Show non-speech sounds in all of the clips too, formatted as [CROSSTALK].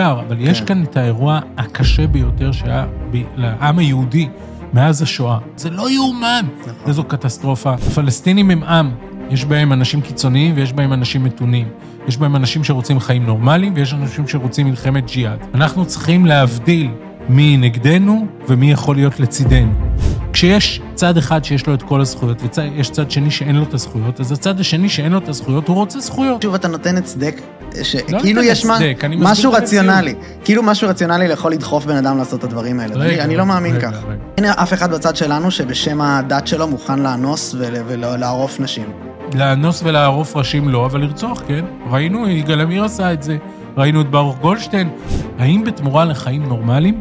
בעיקר, אבל יש כן. כאן את האירוע הקשה ביותר שהיה ב- לעם היהודי מאז השואה. זה לא יאומן. נכון. איזו קטסטרופה. הפלסטינים הם עם, יש בהם אנשים קיצוניים ויש בהם אנשים מתונים. יש בהם אנשים שרוצים חיים נורמליים ויש אנשים שרוצים מלחמת ג'יהאד. אנחנו צריכים להבדיל מי נגדנו ומי יכול להיות לצידנו. כשיש צד אחד שיש לו את כל הזכויות ויש צד שני שאין לו את הזכויות, אז הצד השני שאין לו את הזכויות, הוא רוצה זכויות. שוב אתה נותן הצדק, לא שכאילו נותן יש מה- הצדק, מסביר משהו. רציונלי, כאילו משהו רציונלי יכול לדחוף בן אדם לעשות את הדברים האלה, אני- אני לא מאמין רגע, כך. רגע. הנה אף אחד בצד שלנו שבשם הדת שלו מוכן לאנוס ול- ולערוף נשים. לאנוס ולערוף ראשים לא, אבל לרצוח, כן. ראינו, יגאל עמיר עשה את זה, ראינו את ברוך גולדשטיין. האם בתמורה לחיים נורמליים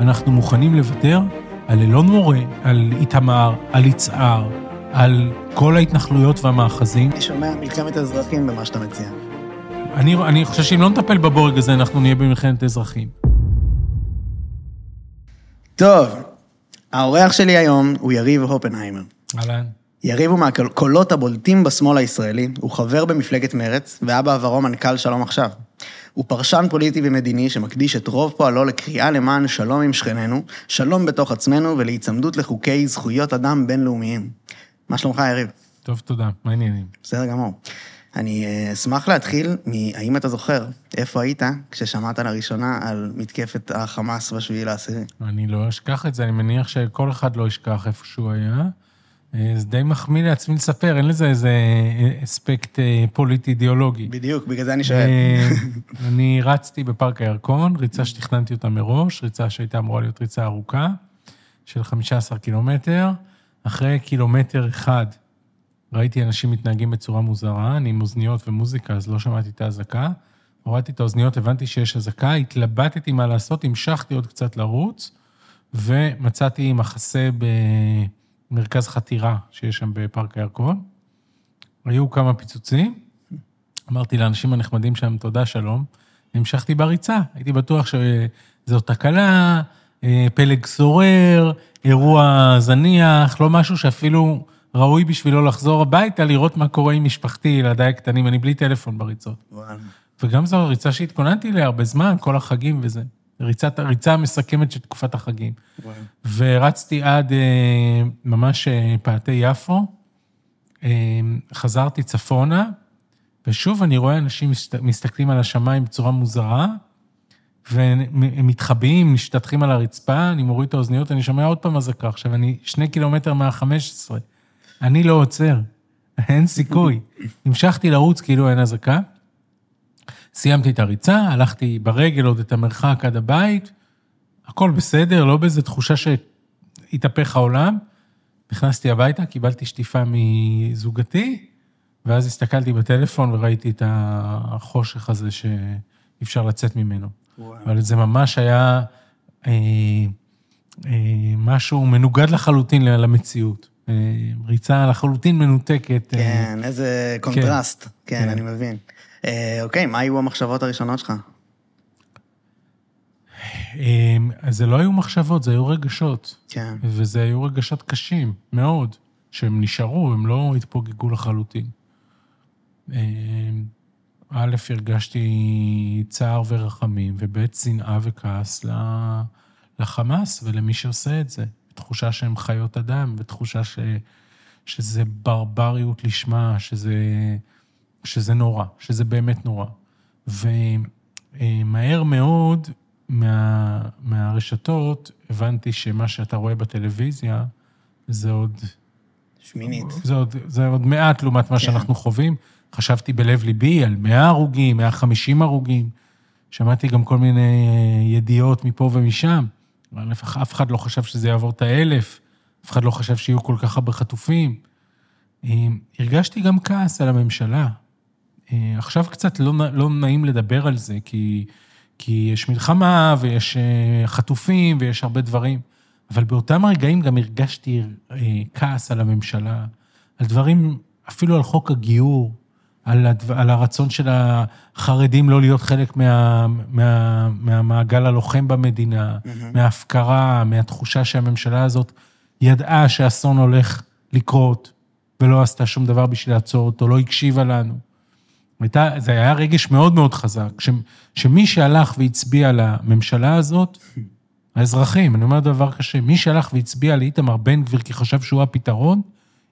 אנחנו מוכנים לוותר על אלון מורה, על איתמר, על יצהר, על כל ההתנחלויות והמאחזים? אני שומע מלחמת אזרחים במה שאתה מציע. אני, אני חושב שאם לא נטפל בבורג הזה, אנחנו נהיה במלחמת אזרחים. טוב, האורח שלי היום הוא יריב הופנהיימר. אהלן. יריב הוא מהקולות הבולטים בשמאל הישראלי, הוא חבר במפלגת מרצ, והיה בעברו מנכ"ל שלום עכשיו. הוא פרשן פוליטי ומדיני שמקדיש את רוב פועלו לקריאה למען שלום עם שכנינו, שלום בתוך עצמנו ולהיצמדות לחוקי זכויות אדם בינלאומיים. מה שלומך, יריב? טוב, תודה. מה העניינים? בסדר גמור. אני אה, אשמח להתחיל מ"האם אתה זוכר איפה היית כששמעת לראשונה על מתקפת החמאס בשביעי לעשירי?" אני לא אשכח את זה, אני מניח שכל אחד לא ישכח איפה שהוא היה. אה, זה די מחמיא לעצמי לספר, אין לזה איזה אה, אספקט אה, פוליטי-אידיאולוגי. בדיוק, בגלל זה אני שואל. אני רצתי בפארק הירקון, ריצה שתכננתי אותה מראש, ריצה שהייתה אמורה להיות ריצה ארוכה, של 15 קילומטר. אחרי קילומטר אחד ראיתי אנשים מתנהגים בצורה מוזרה, אני עם אוזניות ומוזיקה, אז לא שמעתי את האזעקה. הורדתי את האוזניות, הבנתי שיש אזעקה, התלבטתי מה לעשות, המשכתי עוד קצת לרוץ, ומצאתי מחסה במרכז חתירה שיש שם בפארק הירקון. היו כמה פיצוצים, אמרתי לאנשים הנחמדים שם, תודה, שלום. המשכתי בריצה, הייתי בטוח שזו תקלה, אה, פלג סורר, אירוע זניח, לא משהו שאפילו ראוי בשבילו לחזור הביתה, לראות מה קורה עם משפחתי, ילדיי הקטנים, אני בלי טלפון בריצות. וואלה. וגם זו הריצה שהתכוננתי אליה הרבה זמן, כל החגים וזה. ריצת, הריצה המסכמת של תקופת החגים. וואלה. ורצתי עד אה, ממש אה, פאתי יפו, אה, חזרתי צפונה, ושוב אני רואה אנשים מסת, מסתכלים על השמיים בצורה מוזרה, והם מתחבאים, משתטחים על הרצפה, אני מוריד את האוזניות, אני שומע עוד פעם אזעקה. עכשיו, אני שני קילומטר מה-15, אני לא עוצר, אין סיכוי. [LAUGHS] המשכתי לרוץ כאילו אין אזעקה. סיימתי את הריצה, הלכתי ברגל עוד את המרחק עד הבית, הכל בסדר, לא באיזה תחושה שהתהפך העולם. נכנסתי הביתה, קיבלתי שטיפה מזוגתי, ואז הסתכלתי בטלפון וראיתי את החושך הזה שאי אפשר לצאת ממנו. וואו. אבל זה ממש היה אה, אה, משהו מנוגד לחלוטין למציאות. אה, ריצה לחלוטין מנותקת. אה, כן, איזה קונטרסט. כן, כן. אני מבין. אה, אוקיי, מה היו המחשבות הראשונות שלך? אה, אז זה לא היו מחשבות, זה היו רגשות. כן. וזה היו רגשות קשים מאוד, שהם נשארו, הם לא התפוגגו לחלוטין. אה, א', הרגשתי צער ורחמים, וב', שנאה וכעס לחמאס ולמי שעושה את זה. תחושה שהם חיות אדם, ותחושה ש, שזה ברבריות לשמה, שזה, שזה נורא, שזה באמת נורא. ומהר מאוד מה, מהרשתות הבנתי שמה שאתה רואה בטלוויזיה זה עוד שמינית. זה עוד, זה עוד מעט לעומת מה כן. שאנחנו חווים. חשבתי בלב ליבי על 100 הרוגים, 150 הרוגים. שמעתי גם כל מיני אה, ידיעות מפה ומשם. אבל אף- אף אחד לא חשב שזה יעבור את האלף, אף אחד לא חשב שיהיו כל כך הרבה חטופים. אה, הרגשתי גם כעס על הממשלה. אה, עכשיו קצת לא, לא נעים לדבר על זה, כי, כי יש מלחמה ויש אה, חטופים ויש הרבה דברים. אבל באותם הרגעים גם הרגשתי אה, כעס על הממשלה, על דברים, אפילו על חוק הגיור, על, הדו, על הרצון של החרדים לא להיות חלק מה, מה, מהמעגל הלוחם במדינה, מההפקרה, מהתחושה שהממשלה הזאת ידעה שאסון הולך לקרות ולא עשתה שום דבר בשביל לעצור אותו, לא הקשיבה לנו. הייתה, זה היה רגש מאוד מאוד חזק, ש, שמי שהלך והצביע לממשלה הזאת, האזרחים, אני אומר דבר קשה, מי שהלך והצביע לאיתמר בן גביר כי חשב שהוא הפתרון,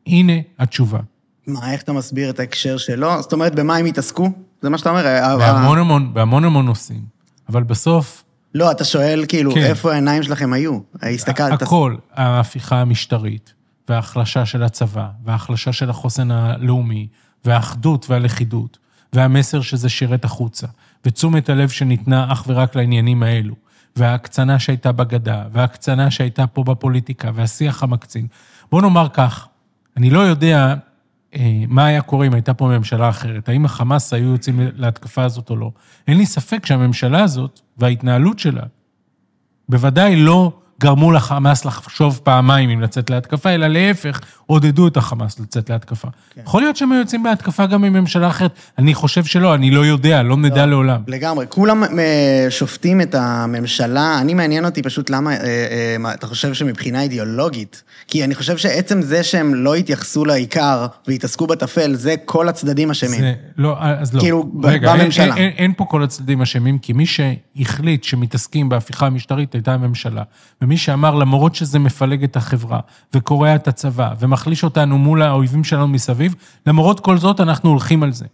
הנה התשובה. מה, איך אתה מסביר את ההקשר שלו? זאת אומרת, במה הם התעסקו? זה מה שאתה אומר? ה- ה- בהמון המון, בהמון המון נושאים. אבל בסוף, לא, אתה שואל כאילו, כן. איפה העיניים שלכם היו? הסתכלת... הכל, ההפיכה המשטרית, וההחלשה של הצבא, וההחלשה של החוסן הלאומי, והאחדות והלכידות, והמסר שזה שירת החוצה, ותשומת הלב שניתנה אך ורק לעניינים האלו, וההקצנה שהייתה בגדה, וההקצנה שהייתה פה בפוליטיקה, והשיח המקצין. בוא נאמר כך, אני לא יודע אה, מה היה קורה אם הייתה פה ממשלה אחרת, האם החמאס היו יוצאים להתקפה הזאת או לא. אין לי ספק שהממשלה הזאת וההתנהלות שלה בוודאי לא גרמו לחמאס לחשוב פעמיים אם לצאת להתקפה, אלא להפך, עודדו את החמאס לצאת להתקפה. כן. יכול להיות שהם היו יוצאים בהתקפה גם עם ממשלה אחרת, אני חושב שלא, אני לא יודע, לא נדע לעולם. לגמרי. כולם אה, שופטים את הממשלה, אני מעניין אותי פשוט למה, אה, אה, אתה חושב שמבחינה אידיאולוגית, כי אני חושב שעצם זה שהם לא התייחסו לעיקר והתעסקו בטפל, זה כל הצדדים אשמים. זה, לא, אז לא. כאילו, רגע, אין- בממשלה. אין, אין, אין פה כל הצדדים אשמים, כי מי שהחליט שמתעסקים בהפיכה המשטרית הייתה הממשלה. ומי שאמר, למרות שזה מפלג את החברה, וקורע את הצבא, ומחליש אותנו מול האויבים שלנו מסביב, למרות כל זאת אנחנו הולכים על זה.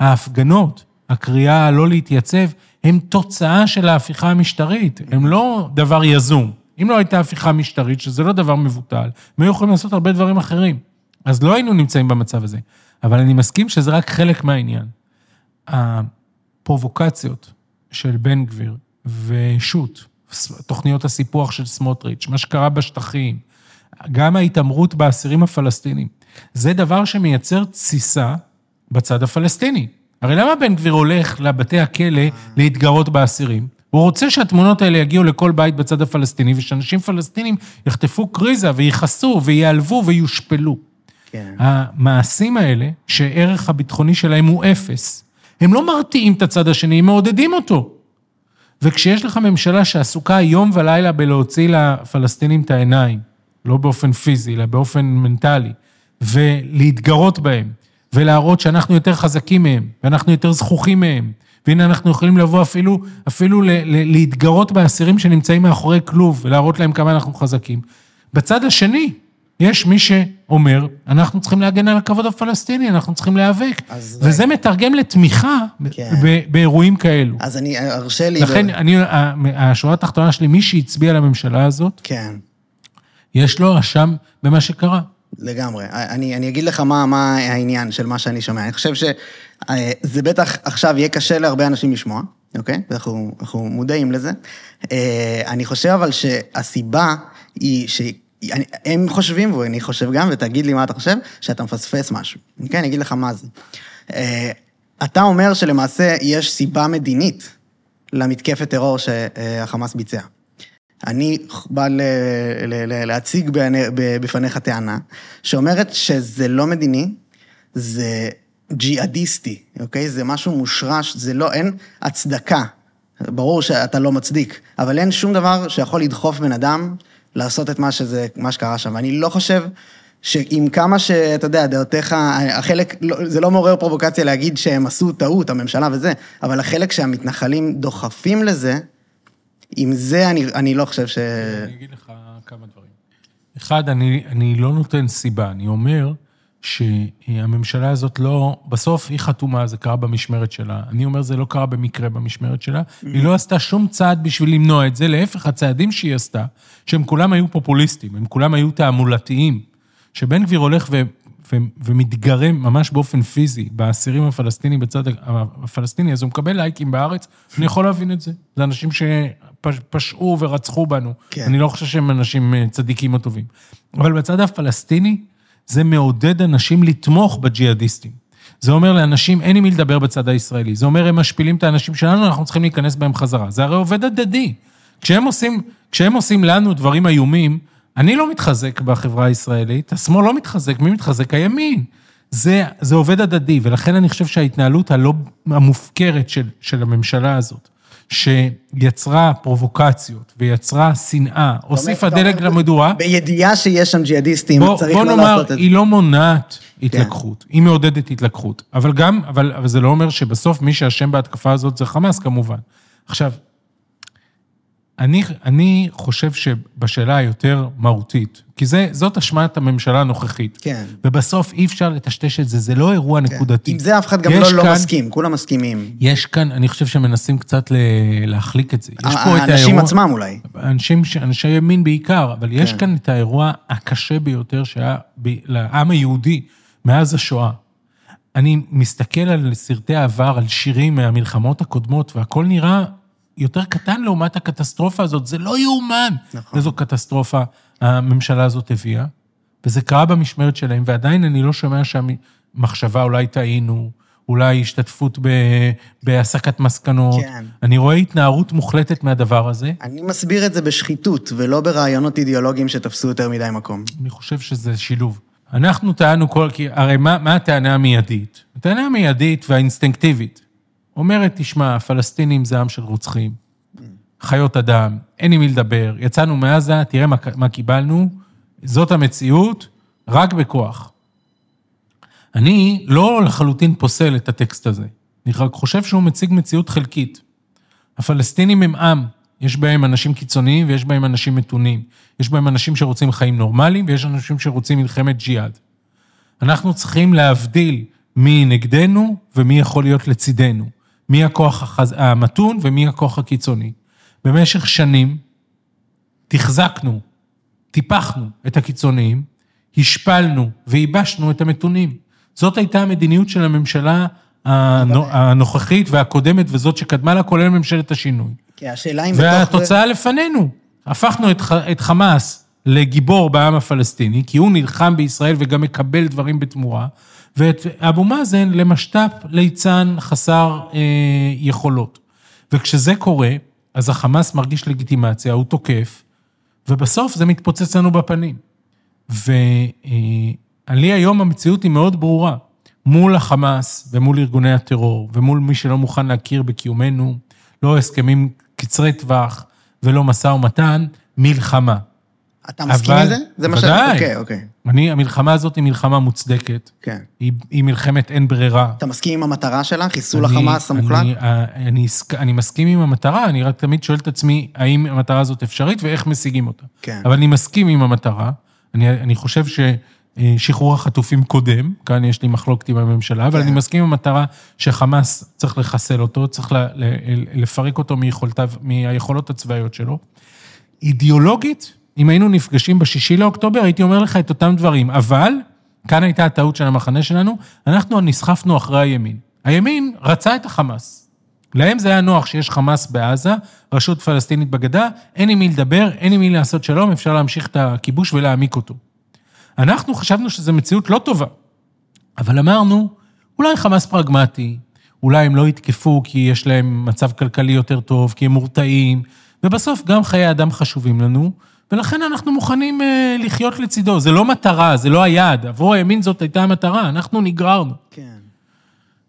ההפגנות, הקריאה לא להתייצב, הם תוצאה של ההפיכה המשטרית, הם לא דבר יזום. אם לא הייתה הפיכה משטרית, שזה לא דבר מבוטל, הם היו יכולים לעשות הרבה דברים אחרים. אז לא היינו נמצאים במצב הזה. אבל אני מסכים שזה רק חלק מהעניין. הפרובוקציות של בן גביר ושות', תוכניות הסיפוח של סמוטריץ', מה שקרה בשטחים, גם ההתעמרות באסירים הפלסטינים, זה דבר שמייצר תסיסה בצד הפלסטיני. הרי למה בן גביר הולך לבתי הכלא להתגרות באסירים? הוא רוצה שהתמונות האלה יגיעו לכל בית בצד הפלסטיני, ושאנשים פלסטינים יחטפו קריזה ויכעסו וייעלבו ויושפלו. כן. המעשים האלה, שערך הביטחוני שלהם הוא אפס, הם לא מרתיעים את הצד השני, הם מעודדים אותו. וכשיש לך ממשלה שעסוקה יום ולילה בלהוציא לפלסטינים את העיניים, לא באופן פיזי, אלא באופן מנטלי, ולהתגרות בהם, ולהראות שאנחנו יותר חזקים מהם, ואנחנו יותר זכוכים מהם, והנה אנחנו יכולים לבוא אפילו, אפילו ל- ל- להתגרות באסירים שנמצאים מאחורי כלוב, ולהראות להם כמה אנחנו חזקים. בצד השני, יש מי שאומר, אנחנו צריכים להגן על הכבוד הפלסטיני, אנחנו צריכים להיאבק. וזה מתרגם לתמיכה כן. באירועים כאלו. אז אני, הרשה לי... לכן, אני, ה- השורה התחתונה שלי, מי שהצביע לממשלה הזאת, כן. יש לו אשם במה שקרה. לגמרי. אני, אני אגיד לך מה, מה העניין של מה שאני שומע. אני חושב שזה בטח עכשיו יהיה קשה להרבה אנשים לשמוע, אוקיי? אנחנו, אנחנו מודעים לזה. אה, אני חושב אבל שהסיבה היא ש... אני, הם חושבים, ואני חושב גם, ותגיד לי מה אתה חושב, שאתה מפספס משהו. אוקיי? אני אגיד לך מה זה. אה, אתה אומר שלמעשה יש סיבה מדינית למתקפת טרור שהחמאס ביצע. אני בא ל- ל- ל- להציג בפניך טענה שאומרת שזה לא מדיני, זה ג'יהאדיסטי, אוקיי? זה משהו מושרש, זה לא, אין הצדקה. ברור שאתה לא מצדיק, אבל אין שום דבר שיכול לדחוף בן אדם לעשות את מה, שזה, מה שקרה שם. ואני לא חושב שעם כמה שאתה יודע, דעותיך, החלק, לא- זה לא מעורר פרובוקציה להגיד שהם עשו טעות, הממשלה וזה, אבל החלק שהמתנחלים דוחפים לזה, עם זה אני, אני לא חושב ש... אני אגיד לך כמה דברים. אחד, אני, אני לא נותן סיבה, אני אומר שהממשלה הזאת לא, בסוף היא חתומה, זה קרה במשמרת שלה. אני אומר, זה לא קרה במקרה במשמרת שלה. היא לא עשתה שום צעד בשביל למנוע את זה, להפך, הצעדים שהיא עשתה, שהם כולם היו פופוליסטיים, הם כולם היו תעמולתיים. שבן גביר הולך ו, ו, ומתגרה ממש באופן פיזי באסירים הפלסטינים בצד הפלסטיני, אז הוא מקבל לייקים בארץ, אני יכול להבין את זה. זה אנשים שפשעו ורצחו בנו. כן. אני לא חושב שהם אנשים אה, צדיקים או טובים. אבל בצד הפלסטיני, זה מעודד אנשים לתמוך בג'יהאדיסטים. זה אומר לאנשים, אין עם מי לדבר בצד הישראלי. זה אומר, הם משפילים את האנשים שלנו, אנחנו צריכים להיכנס בהם חזרה. זה הרי עובד הדדי. כשהם עושים, כשהם עושים לנו דברים איומים, אני לא מתחזק בחברה הישראלית, השמאל לא מתחזק, מי מתחזק? הימין. זה, זה עובד הדדי, ולכן אני חושב שההתנהלות הלא המופקרת של, של הממשלה הזאת, שיצרה פרובוקציות ויצרה שנאה, הוסיפה דלק למדורה, בידיעה שיש שם ג'יהאדיסטים, בוא, צריך בוא לא נאמר, לעשות את זה. כן. היא לא מונעת התלקחות, היא מעודדת התלקחות. אבל גם, אבל, אבל זה לא אומר שבסוף מי שאשם בהתקפה הזאת זה חמאס כמובן. עכשיו, אני, אני חושב שבשאלה היותר מהותית, כי זה, זאת אשמת הממשלה הנוכחית. כן. ובסוף אי אפשר לטשטש את זה, זה לא אירוע כן. נקודתי. עם זה אף אחד גם יש לא לא כאן- מסכים, כולם מסכימים. יש כאן, אני חושב שמנסים קצת ל- להחליק את זה. יש פה את האירוע... האנשים עצמם אולי. אנשים, אנשי ימין בעיקר, אבל יש כן. כאן את האירוע הקשה ביותר שהיה ב- לעם היהודי מאז השואה. אני מסתכל על סרטי העבר, על שירים מהמלחמות הקודמות, והכל נראה יותר קטן לעומת הקטסטרופה הזאת. זה לא יאומן נכון. איזו קטסטרופה הממשלה הזאת הביאה, וזה קרה במשמרת שלהם, ועדיין אני לא שומע שם מחשבה, אולי טעינו, אולי השתתפות ב- בהסקת מסקנות. כן. אני רואה התנערות מוחלטת מהדבר הזה. אני מסביר את זה בשחיתות, ולא ברעיונות אידיאולוגיים שתפסו יותר מדי מקום. אני חושב שזה שילוב. אנחנו טענו כל... כי הרי מה, מה הטענה המיידית? הטענה המיידית והאינסטינקטיבית אומרת, תשמע, הפלסטינים זה עם של רוצחים, חיות אדם, אין עם מי לדבר, יצאנו מעזה, תראה מה, מה קיבלנו, זאת המציאות, רק בכוח. אני לא לחלוטין פוסל את הטקסט הזה, אני רק חושב שהוא מציג מציאות חלקית. הפלסטינים הם עם, יש בהם אנשים קיצוניים ויש בהם אנשים מתונים. יש בהם אנשים שרוצים חיים נורמליים ויש אנשים שרוצים מלחמת ג'יהאד. אנחנו צריכים להבדיל מי נגדנו ומי יכול להיות לצידנו. מי הכוח החז... המתון ומי הכוח הקיצוני. במשך שנים תחזקנו, טיפחנו את הקיצוניים, השפלנו וייבשנו את המתונים. זאת הייתה המדיניות של הממשלה הנו- הנוכחית והקודמת וזאת שקדמה לה, כולל ממשלת השינוי. כי השאלה אם בתוך. והתוצאה לפנינו. הפכנו את, ח- את חמאס לגיבור בעם הפלסטיני, כי הוא נלחם בישראל וגם מקבל דברים בתמורה, ואת אבו מאזן למשת"פ ליצן חסר אה, יכולות. וכשזה קורה, אז החמאס מרגיש לגיטימציה, הוא תוקף, ובסוף זה מתפוצץ לנו בפנים. ולי היום המציאות היא מאוד ברורה. מול החמאס ומול ארגוני הטרור ומול מי שלא מוכן להכיר בקיומנו, לא הסכמים קצרי טווח ולא משא ומתן, מלחמה. אתה מסכים אבל- עם זה? זה מה ש... ודאי. אוקיי, אוקיי. אני, המלחמה הזאת היא מלחמה מוצדקת, כן. היא, היא מלחמת אין ברירה. אתה מסכים עם המטרה שלה? חיסול אני- החמאס המוחלט? אני, אני, אני, הסק- אני מסכים עם המטרה, אני רק תמיד שואל את עצמי, האם המטרה הזאת אפשרית ואיך משיגים אותה. כן. אבל אני מסכים עם המטרה, אני, אני חושב ששחרור החטופים קודם, כאן יש לי מחלוקת עם הממשלה, אבל כן. אני מסכים עם המטרה שחמאס צריך לחסל אותו, צריך ל, ל, לפרק אותו מיכולתיו, מהיכולות הצבאיות שלו. אידיאולוגית, אם היינו נפגשים בשישי לאוקטובר, הייתי אומר לך את אותם דברים, אבל, כאן הייתה הטעות של המחנה שלנו, אנחנו נסחפנו אחרי הימין. הימין רצה את החמאס. להם זה היה נוח שיש חמאס בעזה, רשות פלסטינית בגדה, אין עם מי לדבר, אין עם מי לעשות שלום, אפשר להמשיך את הכיבוש ולהעמיק אותו. אנחנו חשבנו שזו מציאות לא טובה, אבל אמרנו, אולי חמאס פרגמטי, אולי הם לא יתקפו כי יש להם מצב כלכלי יותר טוב, כי הם מורתעים, ובסוף גם חיי אדם חשובים לנו, ולכן אנחנו מוכנים אה, לחיות לצידו. זה לא מטרה, זה לא היעד. עבור הימין זאת הייתה המטרה, אנחנו נגררנו. כן.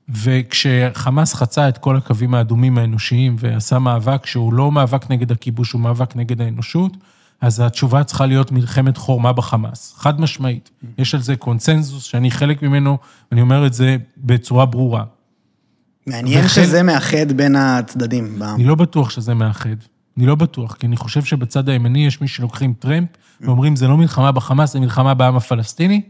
וכשחמאס חצה את כל הקווים האדומים האנושיים ועשה מאבק שהוא לא מאבק נגד הכיבוש, הוא מאבק נגד האנושות, אז התשובה צריכה להיות מלחמת חורמה בחמאס, חד משמעית. יש על זה קונצנזוס שאני חלק ממנו, ואני אומר את זה בצורה ברורה. מעניין וכן- שזה מאחד בין הצדדים. אני לא בטוח שזה מאחד. אני לא בטוח, כי אני חושב שבצד הימני יש מי שלוקחים טרמפ ואומרים, זה לא מלחמה בחמאס, זה מלחמה בעם הפלסטיני,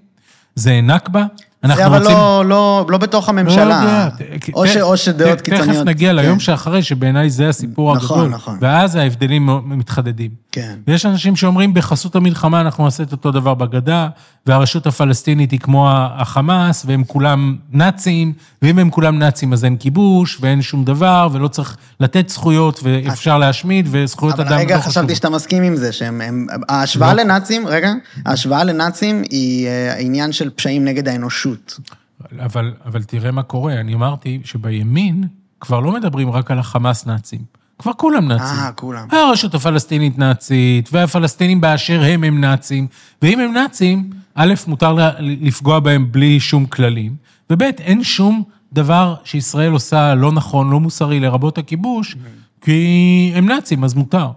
זה נכבה, אנחנו זה אבל רוצים... לא, לא, לא בתוך הממשלה. לא יודע. או, ת- ש, או שדעות קיצוניות. תכף נגיע ליום כן, שאחרי, שבעיניי זה הסיפור נכון, הגדול. נכון. ואז ההבדלים מתחדדים. כן. ויש אנשים שאומרים, בחסות המלחמה אנחנו נעשה את אותו דבר בגדה, והרשות הפלסטינית היא כמו החמאס, והם כולם נאצים, ואם הם כולם נאצים אז אין כיבוש, ואין שום דבר, ולא צריך לתת זכויות, ואפשר להשמיד, וזכויות אבל אדם לא רגע חשובות. חשבתי שאתה מסכים עם זה, שהם... הם, ההשוואה לא. לנאצים, רגע, ההשוואה לנאצים היא אה, עניין של פשעים נגד האנושות. אבל, אבל תראה מה קורה, אני אמרתי שבימין כבר לא מדברים רק על החמאס נאצים, כבר כולם נאצים. אה, כולם. הרשות הפלסטינית נאצית, והפלסטינים באשר הם הם נאצים, ואם הם נאצים, א', מותר לפגוע בהם בלי שום כללים, וב', אין שום דבר שישראל עושה לא נכון, לא מוסרי, לרבות הכיבוש, כי הם נאצים, אז מותר.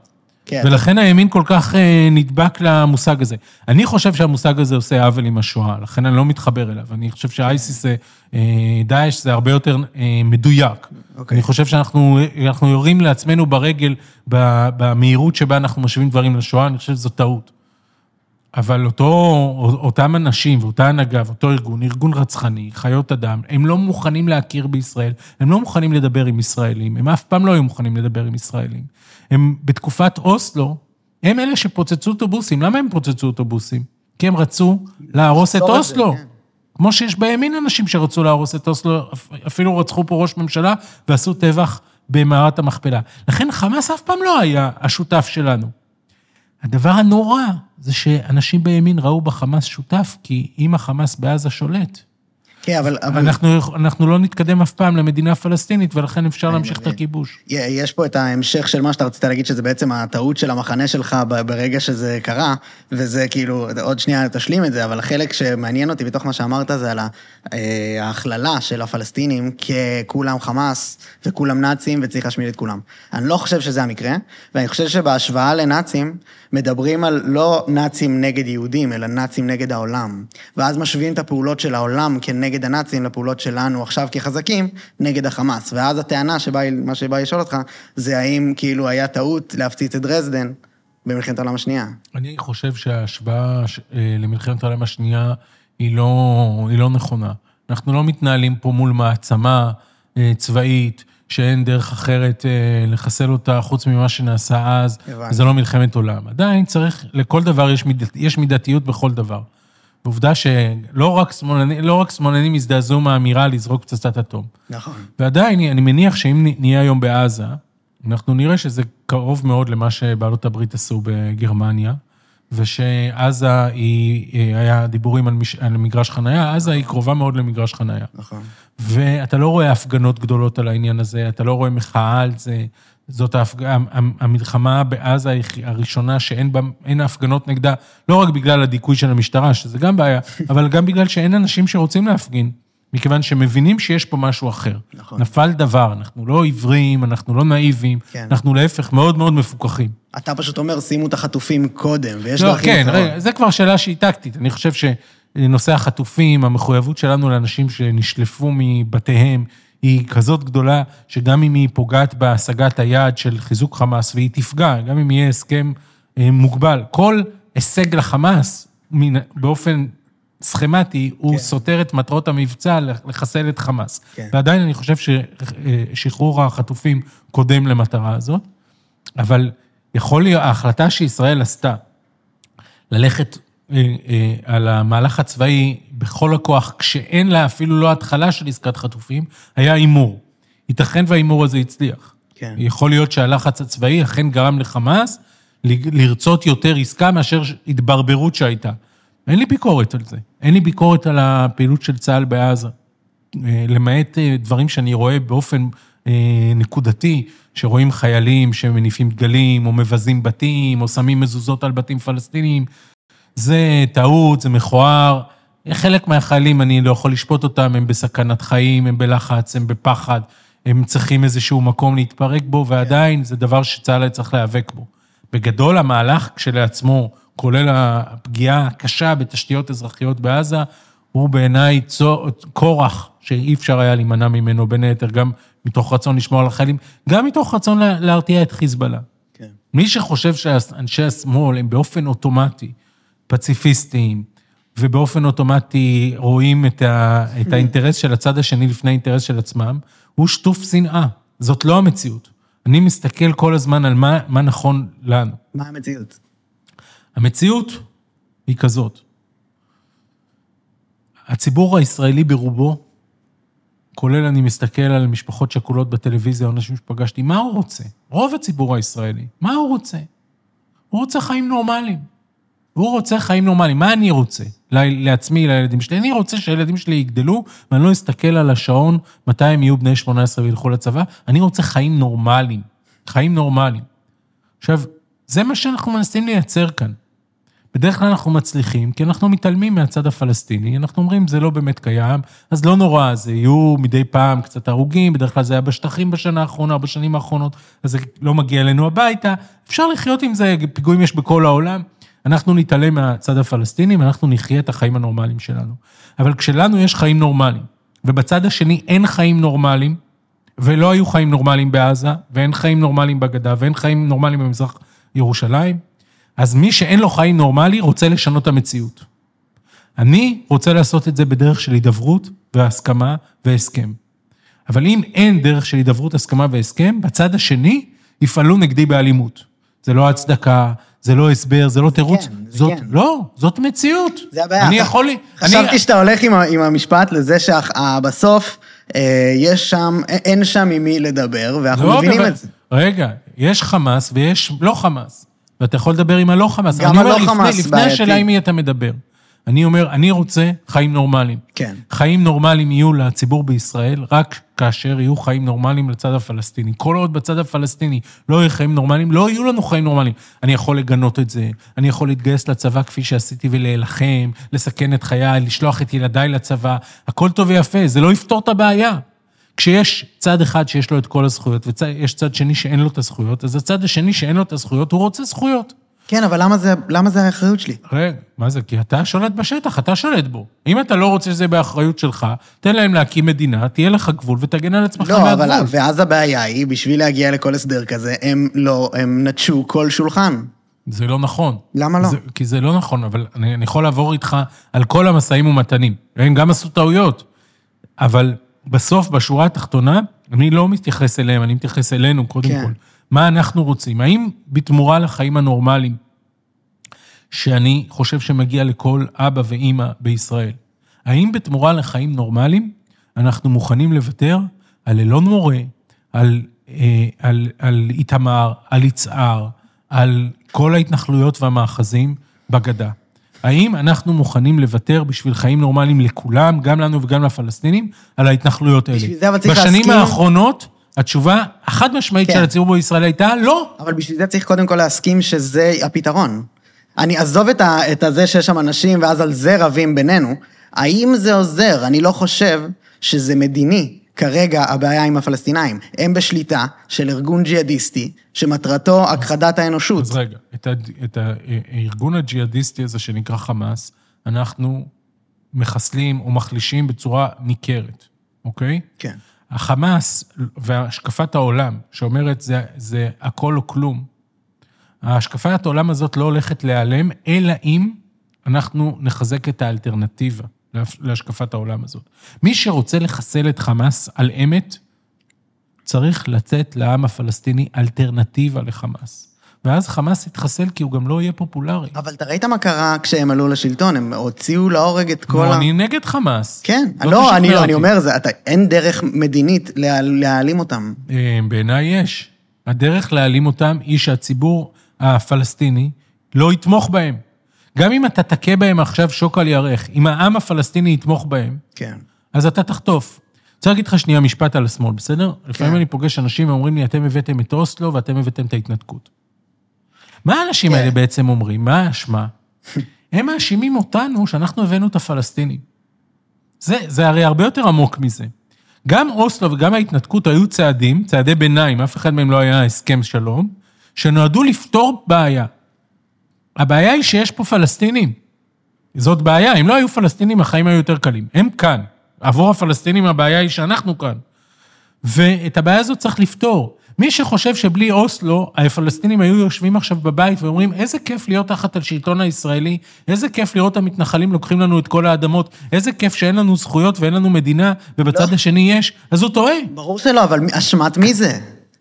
כן. ולכן הימין כל כך אה, נדבק למושג הזה. אני חושב שהמושג הזה עושה עוול עם השואה, לכן אני לא מתחבר אליו. אני חושב שהאייסיס, אה, דאעש, זה הרבה יותר אה, מדויק. אוקיי. אני חושב שאנחנו אנחנו יורים לעצמנו ברגל במהירות שבה אנחנו משווים דברים לשואה, אני חושב שזו טעות. אבל אותו, אותם אנשים ואותה הנהגה ואותו ארגון, ארגון רצחני, חיות אדם, הם לא מוכנים להכיר בישראל, הם לא מוכנים לדבר עם ישראלים, הם אף פעם לא היו מוכנים לדבר עם ישראלים. הם בתקופת אוסלו, הם אלה שפוצצו אוטובוסים. למה הם פוצצו אוטובוסים? כי הם רצו להרוס את אוסלו. כן. כמו שיש בימין אנשים שרצו להרוס את אוסלו, אפ- אפילו רצחו פה ראש ממשלה ועשו טבח במערת המכפלה. לכן חמאס אף פעם לא היה השותף שלנו. הדבר הנורא זה שאנשים בימין ראו בחמאס שותף, כי אם החמאס בעזה שולט, כן, אבל... אבל... אנחנו, אנחנו לא נתקדם אף פעם למדינה פלסטינית, ולכן אפשר להמשיך את. הכיבוש. יש פה את ההמשך של מה שאתה רצית להגיד, שזה בעצם הטעות של המחנה שלך ברגע שזה קרה, וזה כאילו, עוד שנייה תשלים את זה, אבל החלק שמעניין אותי בתוך מה שאמרת זה על אה, ההכללה של הפלסטינים ככולם חמאס וכולם נאצים וצריך להשמיד את כולם. אני לא חושב שזה המקרה, ואני חושב שבהשוואה לנאצים, מדברים על לא נאצים נגד יהודים, אלא נאצים נגד העולם. ואז משווים את הפעולות של העולם כנגד הנאצים לפעולות שלנו עכשיו כחזקים נגד החמאס. ואז הטענה שבאה, מה שבא לשאול אותך, זה האם כאילו היה טעות להפציץ את דרזדן במלחמת העולם השנייה. אני חושב שההשוואה אה, למלחמת העולם השנייה היא לא, היא לא נכונה. אנחנו לא מתנהלים פה מול מעצמה אה, צבאית, שאין דרך אחרת אה, לחסל אותה חוץ ממה שנעשה אז, הבנתי. זה לא מלחמת עולם. עדיין צריך, לכל דבר יש, מיד, יש מידתיות בכל דבר. ועובדה שלא רק שמאלנים, לא רק שמאלנים הזדעזעו מהאמירה לזרוק פצצת אטום. נכון. ועדיין, אני מניח שאם נהיה היום בעזה, אנחנו נראה שזה קרוב מאוד למה שבעלות הברית עשו בגרמניה, ושעזה היא, אה, היה דיבורים על, מש, על מגרש חנייה, עזה היא קרובה מאוד למגרש חנייה. נכון. ואתה לא רואה הפגנות גדולות על העניין הזה, אתה לא רואה מחאה על זה. זאת ההפג... המ- המלחמה בעזה הראשונה שאין בה, אין הפגנות נגדה, לא רק בגלל הדיכוי של המשטרה, שזה גם בעיה, [LAUGHS] אבל גם בגלל שאין אנשים שרוצים להפגין, מכיוון שמבינים שיש פה משהו אחר. נכון. נפל דבר, אנחנו לא עיוורים, אנחנו לא נאיבים, כן. אנחנו להפך מאוד מאוד מפוקחים. אתה פשוט אומר, שימו את החטופים קודם, ויש לא, דרכים כן, אחרות. רגע, זה כבר שאלה שהיא טקטית. אני חושב שנושא החטופים, המחויבות שלנו לאנשים שנשלפו מבתיהם, היא כזאת גדולה, שגם אם היא פוגעת בהשגת היעד של חיזוק חמאס, והיא תפגע, גם אם יהיה הסכם אה, מוגבל, כל הישג לחמאס, באופן סכמטי, הוא כן. סותר את מטרות המבצע לחסל את חמאס. כן. ועדיין אני חושב ששחרור החטופים קודם למטרה הזאת, אבל יכול להיות, ההחלטה שישראל עשתה, ללכת אה, אה, על המהלך הצבאי בכל הכוח, כשאין לה אפילו לא התחלה של עסקת חטופים, היה הימור. ייתכן וההימור הזה הצליח. כן. יכול להיות שהלחץ הצבאי אכן גרם לחמאס לרצות יותר עסקה מאשר התברברות שהייתה. אין לי ביקורת על זה. אין לי ביקורת על הפעילות של צה"ל בעזה. אה, למעט אה, דברים שאני רואה באופן אה, נקודתי, שרואים חיילים שמניפים דגלים, או מבזים בתים, או שמים מזוזות על בתים פלסטינים. זה טעות, זה מכוער. חלק מהחיילים, אני לא יכול לשפוט אותם, הם בסכנת חיים, הם בלחץ, הם בפחד, הם צריכים איזשהו מקום להתפרק בו, ועדיין זה דבר שצה"ל צריך להיאבק בו. בגדול, המהלך כשלעצמו, כולל הפגיעה הקשה בתשתיות אזרחיות בעזה, הוא בעיניי כורח שאי אפשר היה להימנע ממנו, בין היתר גם מתוך רצון לשמור על החיילים, גם מתוך רצון לה- להרתיע את חיזבאללה. כן. מי שחושב שאנשי השמאל הם באופן אוטומטי פציפיסטים, ובאופן אוטומטי רואים את, ה, את האינטרס של הצד השני לפני האינטרס של עצמם, הוא שטוף שנאה. זאת לא המציאות. אני מסתכל כל הזמן על מה, מה נכון לנו. מה המציאות? המציאות היא כזאת. הציבור הישראלי ברובו, כולל אני מסתכל על משפחות שכולות בטלוויזיה, אנשים שפגשתי, מה הוא רוצה? רוב הציבור הישראלי, מה הוא רוצה? הוא רוצה חיים נורמליים. הוא רוצה חיים נורמליים. מה אני רוצה? לעצמי, לילדים שלי. אני רוצה שהילדים שלי יגדלו, ואני לא אסתכל על השעון מתי הם יהיו בני 18 וילכו לצבא. אני רוצה חיים נורמליים. חיים נורמליים. עכשיו, זה מה שאנחנו מנסים לייצר כאן. בדרך כלל אנחנו מצליחים, כי אנחנו מתעלמים מהצד הפלסטיני, אנחנו אומרים, זה לא באמת קיים, אז לא נורא, זה יהיו מדי פעם קצת הרוגים, בדרך כלל זה היה בשטחים בשנה האחרונה, בשנים האחרונות, אז זה לא מגיע אלינו הביתה, אפשר לחיות עם זה, פיגועים יש בכל העולם. אנחנו נתעלם מהצד הפלסטיני, ואנחנו נחיה את החיים הנורמליים שלנו. אבל כשלנו יש חיים נורמליים, ובצד השני אין חיים נורמליים, ולא היו חיים נורמליים בעזה, ואין חיים נורמליים בגדה, ואין חיים נורמליים במזרח ירושלים, אז מי שאין לו חיים נורמלי רוצה לשנות את המציאות. אני רוצה לעשות את זה בדרך של הידברות והסכמה והסכם. אבל אם אין דרך של הידברות, הסכמה והסכם, בצד השני יפעלו נגדי באלימות. זה לא הצדקה, זה לא הסבר, זה לא תירוץ. כן, זה זאת, כן. לא, זאת מציאות. זה הבעיה. אני יכול... חשבתי אני- שאתה הולך עם, עם המשפט לזה שבסוף יש שם, אין שם עם מי לדבר, ואנחנו לא, מבינים אבל- את זה. רגע, יש חמאס ויש לא חמאס. ואתה יכול לדבר עם הלא חמאס. גם הלא לפני- חמאס לפני בעייתי. השאלה עם מי אתה מדבר. אני אומר, אני רוצה חיים נורמליים. כן. חיים נורמליים יהיו לציבור בישראל רק כאשר יהיו חיים נורמליים לצד הפלסטיני. כל עוד בצד הפלסטיני לא יהיו חיים נורמליים, לא יהיו לנו חיים נורמליים. אני יכול לגנות את זה, אני יכול להתגייס לצבא כפי שעשיתי ולהילחם, לסכן את חיי, לשלוח את ילדיי לצבא, הכל טוב ויפה, זה לא יפתור את הבעיה. כשיש צד אחד שיש לו את כל הזכויות, ויש צד שני שאין לו את הזכויות, אז הצד השני שאין לו את הזכויות, הוא רוצה זכויות. כן, אבל למה זה, למה זה האחריות שלי? רגע, מה זה? כי אתה שולט בשטח, אתה שולט בו. אם אתה לא רוצה שזה באחריות שלך, תן להם להקים מדינה, תהיה לך גבול ותגן על עצמך לא, מהגבול. אבל, ואז הבעיה היא, בשביל להגיע לכל הסדר כזה, הם לא, הם נטשו כל שולחן. זה לא נכון. למה לא? זה, כי זה לא נכון, אבל אני, אני יכול לעבור איתך על כל המשאים ומתנים. הם גם עשו טעויות, אבל בסוף, בשורה התחתונה, אני לא מתייחס אליהם, אני מתייחס אלינו קודם כן. כל. מה אנחנו רוצים? האם בתמורה לחיים הנורמליים, שאני חושב שמגיע לכל אבא ואימא בישראל, האם בתמורה לחיים נורמליים אנחנו מוכנים לוותר על אלון מורה, על, אה, על, על איתמר, על יצהר, על כל ההתנחלויות והמאחזים בגדה? האם אנחנו מוכנים לוותר בשביל חיים נורמליים לכולם, גם לנו וגם לפלסטינים, על ההתנחלויות האלה? בשביל זה אבל צריך בשנים להסכים- האחרונות, התשובה החד משמעית כן. של הציבור בישראל הייתה לא. אבל בשביל זה צריך קודם כל להסכים שזה הפתרון. אני עזוב את, ה, את הזה שיש שם אנשים ואז על זה רבים בינינו. האם זה עוזר? אני לא חושב שזה מדיני. כרגע הבעיה עם הפלסטינאים. הם בשליטה של ארגון ג'יהאדיסטי, שמטרתו הכחדת האנושות. אז רגע, את, ה, את ה, הארגון הג'יהאדיסטי הזה שנקרא חמאס, אנחנו מחסלים או מחלישים בצורה ניכרת, אוקיי? כן. החמאס והשקפת העולם, שאומרת זה, זה הכל או כלום, השקפת העולם הזאת לא הולכת להיעלם, אלא אם אנחנו נחזק את האלטרנטיבה להשקפת העולם הזאת. מי שרוצה לחסל את חמאס על אמת, צריך לתת לעם הפלסטיני אלטרנטיבה לחמאס. ואז חמאס יתחסל כי הוא גם לא יהיה פופולרי. אבל אתה ראית מה קרה כשהם עלו לשלטון? הם הוציאו להורג את כל לא, ה... אני נגד חמאס. כן, לא לא, תשכנע אני, אותי. אני אומר, זה, אתה, אין דרך מדינית לה, להעלים אותם. אה, בעיניי יש. הדרך להעלים אותם היא שהציבור הפלסטיני לא יתמוך בהם. גם אם אתה תכה בהם עכשיו שוק על ירך, אם העם הפלסטיני יתמוך בהם, כן. אז אתה תחטוף. רוצה להגיד לך שנייה משפט על השמאל, בסדר? לפעמים אני פוגש אנשים ואומרים לי, אתם הבאתם את אוסלו ואתם הבאתם את ההתנתקות. מה האנשים כן. האלה בעצם אומרים? מה האשמה? [LAUGHS] הם מאשימים אותנו שאנחנו הבאנו את הפלסטינים. זה, זה הרי הרבה יותר עמוק מזה. גם אוסלו וגם ההתנתקות היו צעדים, צעדי ביניים, אף אחד מהם לא היה הסכם שלום, שנועדו לפתור בעיה. הבעיה היא שיש פה פלסטינים. זאת בעיה, אם לא היו פלסטינים, החיים היו יותר קלים. הם כאן. עבור הפלסטינים הבעיה היא שאנחנו כאן. ואת הבעיה הזאת צריך לפתור. מי שחושב שבלי אוסלו, הפלסטינים היו יושבים עכשיו בבית ואומרים, איזה כיף להיות תחת השלטון הישראלי, איזה כיף לראות המתנחלים לוקחים לנו את כל האדמות, איזה כיף שאין לנו זכויות ואין לנו מדינה, ובצד לא. השני יש, אז הוא טועה. ברור שלא, אבל אשמת מי זה?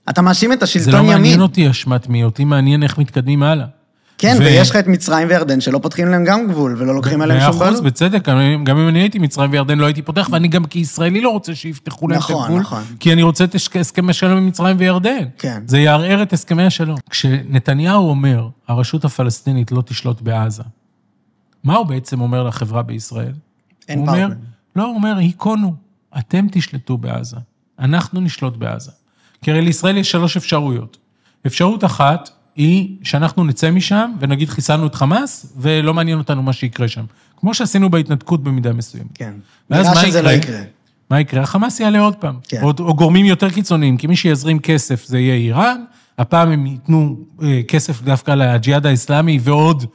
אתה מאשים את זה השלטון לא ימין. מעניין אותי אשמת מי, אותי מעניין איך מתקדמים הלאה. כן, ו- ויש לך את מצרים וירדן שלא פותחים להם גם גבול ולא לוקחים עליהם מאה שום אחוז, בעלות. בצדק, אני- גם אם אני הייתי מצרים וירדן לא הייתי פותח, ואני גם כישראלי לא רוצה שיפתחו להם את נכון, הגבול, נכון. כי אני רוצה את הסכ- הסכמי שלום עם מצרים וירדן. כן. זה יערער את הסכמי השלום. כשנתניהו אומר, הרשות הפלסטינית לא תשלוט בעזה, מה הוא בעצם אומר לחברה בישראל? אין פרטנר. לא, הוא אומר, היכונו, אתם תשלטו בעזה, אנחנו נשלוט בעזה. כי הרי לישראל יש שלוש אפשרויות. אפשרות אחת היא שאנחנו נצא משם ונגיד חיסלנו את חמאס, ולא מעניין אותנו מה שיקרה שם. כמו שעשינו בהתנתקות במידה מסוימת. כן. ואז מה לא יקרה? יקרה. מה יקרה? החמאס יעלה עוד פעם. כן. או, או גורמים יותר קיצוניים, כי מי שיזרים כסף זה יהיה איראן, הפעם הם ייתנו אה, כסף דווקא לג'יהאד האסלאמי ועוד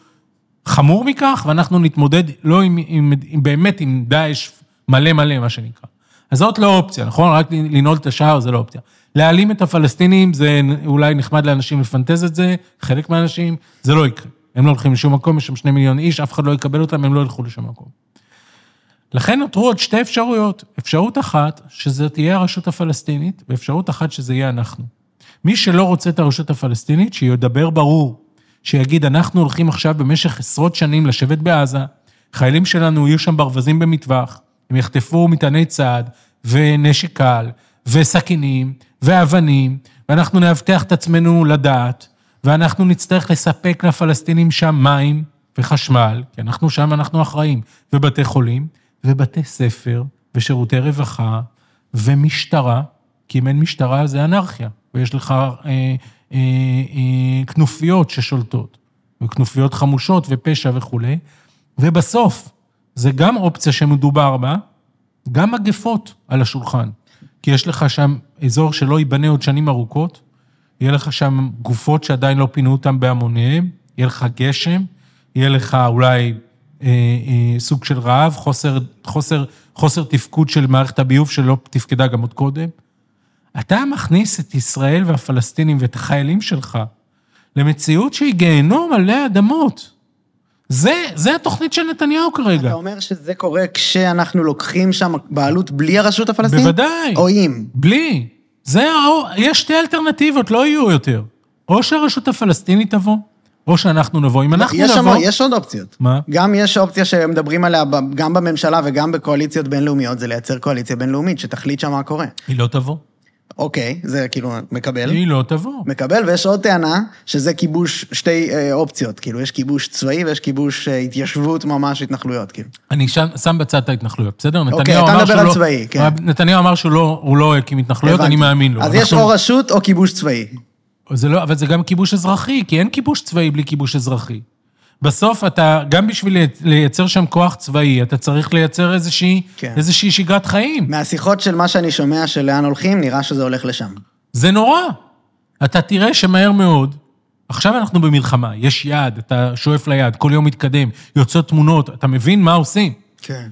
חמור מכך, ואנחנו נתמודד לא עם, עם, עם באמת עם דאעש מלא מלא, מה שנקרא. אז זאת לא אופציה, נכון? רק לנעול את השער זה לא אופציה. להעלים את הפלסטינים זה אולי נחמד לאנשים לפנטז את זה, חלק מהאנשים, זה לא יקרה. הם לא הולכים לשום מקום, יש שם שני מיליון איש, אף אחד לא יקבל אותם, הם לא ילכו לשום מקום. לכן נותרו עוד שתי אפשרויות. אפשרות אחת, שזה תהיה הרשות הפלסטינית, ואפשרות אחת שזה יהיה אנחנו. מי שלא רוצה את הרשות הפלסטינית, שידבר ברור, שיגיד, אנחנו הולכים עכשיו במשך עשרות שנים לשבת בעזה, חיילים שלנו יהיו שם ברווזים במטווח, הם יחטפו מטעני צעד, ונשק קל, וסכינים, ואבנים, ואנחנו נאבטח את עצמנו לדעת, ואנחנו נצטרך לספק לפלסטינים שם מים וחשמל, כי אנחנו שם, אנחנו אחראים, ובתי חולים, ובתי ספר, ושירותי רווחה, ומשטרה, כי אם אין משטרה זה אנרכיה, ויש לך אה, אה, אה, כנופיות ששולטות, וכנופיות חמושות ופשע וכולי, ובסוף, זה גם אופציה שמדובר בה, גם מגפות על השולחן. כי יש לך שם אזור שלא ייבנה עוד שנים ארוכות, יהיה לך שם גופות שעדיין לא פינו אותן בהמוניהם, יהיה לך גשם, יהיה לך אולי אה, אה, סוג של רעב, חוסר, חוסר, חוסר תפקוד של מערכת הביוב שלא תפקדה גם עוד קודם. אתה מכניס את ישראל והפלסטינים ואת החיילים שלך למציאות שהיא גיהנום עלי אדמות. זה, זה התוכנית של נתניהו כרגע. אתה אומר שזה קורה כשאנחנו לוקחים שם בעלות בלי הרשות הפלסטינית? בוודאי. או עם? בלי. זה, או, יש שתי אלטרנטיבות, לא יהיו יותר. או שהרשות הפלסטינית תבוא, או שאנחנו נבוא. אם אנחנו יש שם, נבוא... יש עוד אופציות. מה? גם יש אופציה שמדברים עליה גם בממשלה וגם בקואליציות בינלאומיות, זה לייצר קואליציה בינלאומית שתחליט שם מה קורה. היא לא תבוא. אוקיי, זה כאילו מקבל. היא לא תבוא. מקבל, ויש עוד טענה, שזה כיבוש, שתי אה, אופציות, כאילו, יש כיבוש צבאי ויש כיבוש אה, התיישבות ממש, התנחלויות, כאילו. אני שם, שם בצד את ההתנחלויות, בסדר? אוקיי, נתניהו אתה אמר מדבר על לא- צבאי, כן. נתניהו אמר שהוא לא, הוא לא הקים התנחלויות, אני הבנתי. מאמין לו. אז יש אנחנו- או רשות או כיבוש צבאי. זה לא, אבל זה גם כיבוש אזרחי, כי אין כיבוש צבאי בלי כיבוש אזרחי. בסוף אתה, גם בשביל לייצר שם כוח צבאי, אתה צריך לייצר איזושהי, כן. איזושהי שגרת חיים. מהשיחות של מה שאני שומע של לאן הולכים, נראה שזה הולך לשם. זה נורא. אתה תראה שמהר מאוד, עכשיו אנחנו במלחמה, יש יעד, אתה שואף ליעד, כל יום מתקדם, יוצאות תמונות, אתה מבין מה עושים. כן.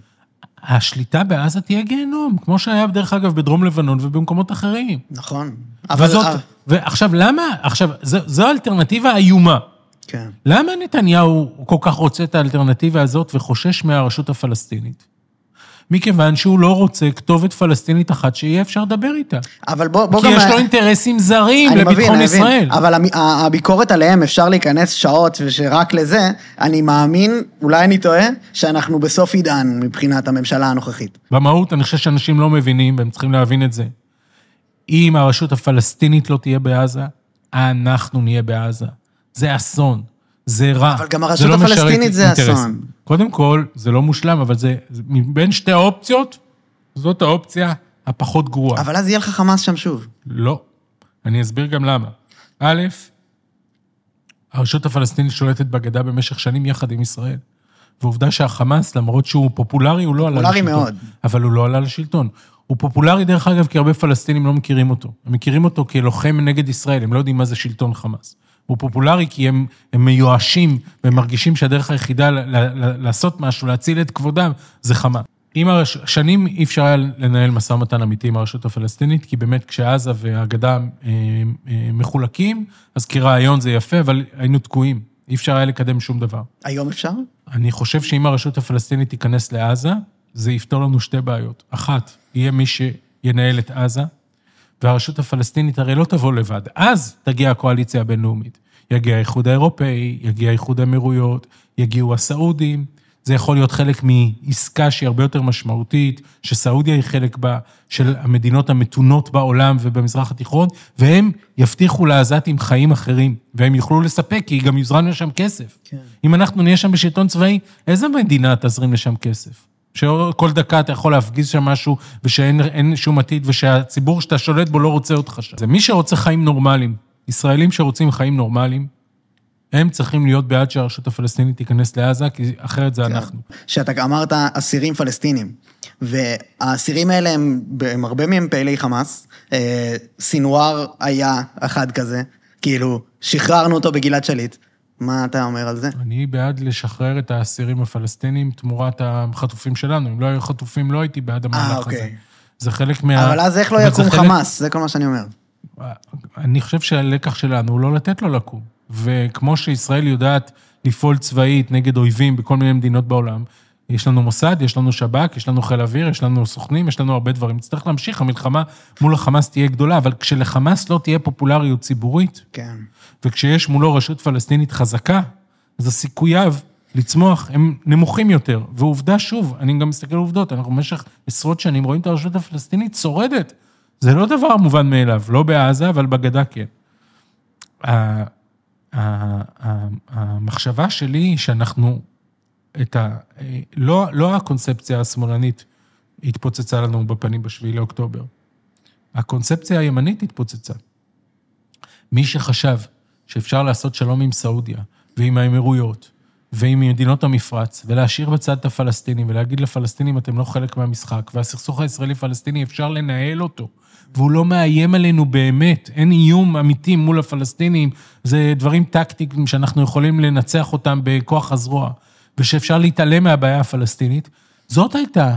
השליטה בעזה תהיה גיהנום, כמו שהיה, דרך אגב, בדרום לבנון ובמקומות אחרים. נכון. אבל... וזאת, אה, ועכשיו, למה, עכשיו, זו, זו האלטרנטיבה האיומה. כן. למה נתניהו כל כך רוצה את האלטרנטיבה הזאת וחושש מהרשות הפלסטינית? מכיוון שהוא לא רוצה כתובת פלסטינית אחת שיהיה אפשר לדבר איתה. אבל בוא, בוא כי גם... יש לו אינטרסים זרים אני מבין, לביטחון אני ישראל. מבין, אבל הביקורת עליהם, אפשר להיכנס שעות ושרק לזה, אני מאמין, אולי אני טועה, שאנחנו בסוף עידן מבחינת הממשלה הנוכחית. במהות, אני חושב שאנשים לא מבינים, והם צריכים להבין את זה. אם הרשות הפלסטינית לא תהיה בעזה, אנחנו נהיה בעזה. זה אסון, זה רע. אבל גם הרשות לא הפלסטינית זה אינטרסים. אסון. קודם כל, זה לא מושלם, אבל זה, זה מבין שתי האופציות, זאת האופציה הפחות גרועה. אבל אז יהיה לך חמאס שם שוב. לא. אני אסביר גם למה. א', הרשות הפלסטינית שולטת בגדה במשך שנים יחד עם ישראל. ועובדה שהחמאס, למרות שהוא פופולרי, הוא לא עלה פופולרי לשלטון. מאוד. אבל הוא לא עלה לשלטון. הוא פופולרי, דרך אגב, כי הרבה פלסטינים לא מכירים אותו. הם מכירים אותו כלוחם נגד ישראל, הם לא יודעים מה זה שלטון חמאס. הוא פופולרי כי הם, הם מיואשים, והם מרגישים שהדרך היחידה ל- ל- ל- לעשות משהו, להציל את כבודם, זה חמאס. עם הרש... שנים אי אפשר היה לנהל משא ומתן אמיתי עם הרשות הפלסטינית, כי באמת כשעזה והגדה אה, אה, מחולקים, אז כרעיון זה יפה, אבל היינו תקועים. אי אפשר היה לקדם שום דבר. היום אפשר? אני חושב שאם הרשות הפלסטינית תיכנס לעזה, זה יפתור לנו שתי בעיות. אחת, יהיה מי שינהל את עזה, והרשות הפלסטינית הרי לא תבוא לבד. אז תגיע הקואליציה הבינלאומית. יגיע האיחוד האירופאי, יגיע איחוד האמירויות, יגיעו הסעודים. זה יכול להיות חלק מעסקה שהיא הרבה יותר משמעותית, שסעודיה היא חלק בה, של המדינות המתונות בעולם ובמזרח התיכון, והם יבטיחו לעזתים חיים אחרים, והם יוכלו לספק, כי גם יוזרם לשם כסף. כן. אם אנחנו נהיה שם בשלטון צבאי, איזה מדינה תזרים לשם כסף? שכל דקה אתה יכול להפגיז שם משהו, ושאין אין שום עתיד, ושהציבור שאתה שולט בו לא רוצה אותך שם. זה מי שרוצה חיים נורמליים, ישראלים שרוצים חיים נורמליים, הם צריכים להיות בעד שהרשות הפלסטינית תיכנס לעזה, כי אחרת זה כן. אנחנו. שאתה אמרת אסירים פלסטינים, והאסירים האלה הם, הם הרבה מהם פעילי חמאס. אה, סינואר היה אחד כזה, כאילו, שחררנו אותו בגלעד שליט. מה אתה אומר על זה? אני בעד לשחרר את האסירים הפלסטינים תמורת החטופים שלנו. אם לא היו חטופים, לא הייתי בעד המהלך הזה. אוקיי. זה חלק מה... אבל אז איך לא יקום חלק- חמאס? זה כל מה שאני אומר. אני חושב שהלקח שלנו הוא לא לתת לו לקום. וכמו שישראל יודעת לפעול צבאית נגד אויבים בכל מיני מדינות בעולם, יש לנו מוסד, יש לנו שב"כ, יש לנו חיל אוויר, יש לנו סוכנים, יש לנו הרבה דברים. נצטרך להמשיך, המלחמה מול החמאס תהיה גדולה, אבל כשלחמאס לא תהיה פופולריות ציבורית, כן. וכשיש מולו רשות פלסטינית חזקה, אז הסיכוייו לצמוח הם נמוכים יותר. ועובדה, שוב, אני גם מסתכל על עובדות, אנחנו במשך עשרות שנים רואים את הרשות הפלסטינית שורדת. זה לא דבר מובן מאליו, לא בעזה, אבל בגדה כן. המחשבה שלי היא שאנחנו, את ה... לא, לא הקונספציה השמאלנית התפוצצה לנו בפנים בשביעי לאוקטובר. הקונספציה הימנית התפוצצה. מי שחשב שאפשר לעשות שלום עם סעודיה ועם האמירויות ועם מדינות המפרץ, ולהשאיר בצד את הפלסטינים ולהגיד לפלסטינים, אתם לא חלק מהמשחק, והסכסוך הישראלי-פלסטיני, אפשר לנהל אותו, והוא לא מאיים עלינו באמת, אין איום אמיתי מול הפלסטינים, זה דברים טקטיים שאנחנו יכולים לנצח אותם בכוח הזרוע, ושאפשר להתעלם מהבעיה הפלסטינית. זאת הייתה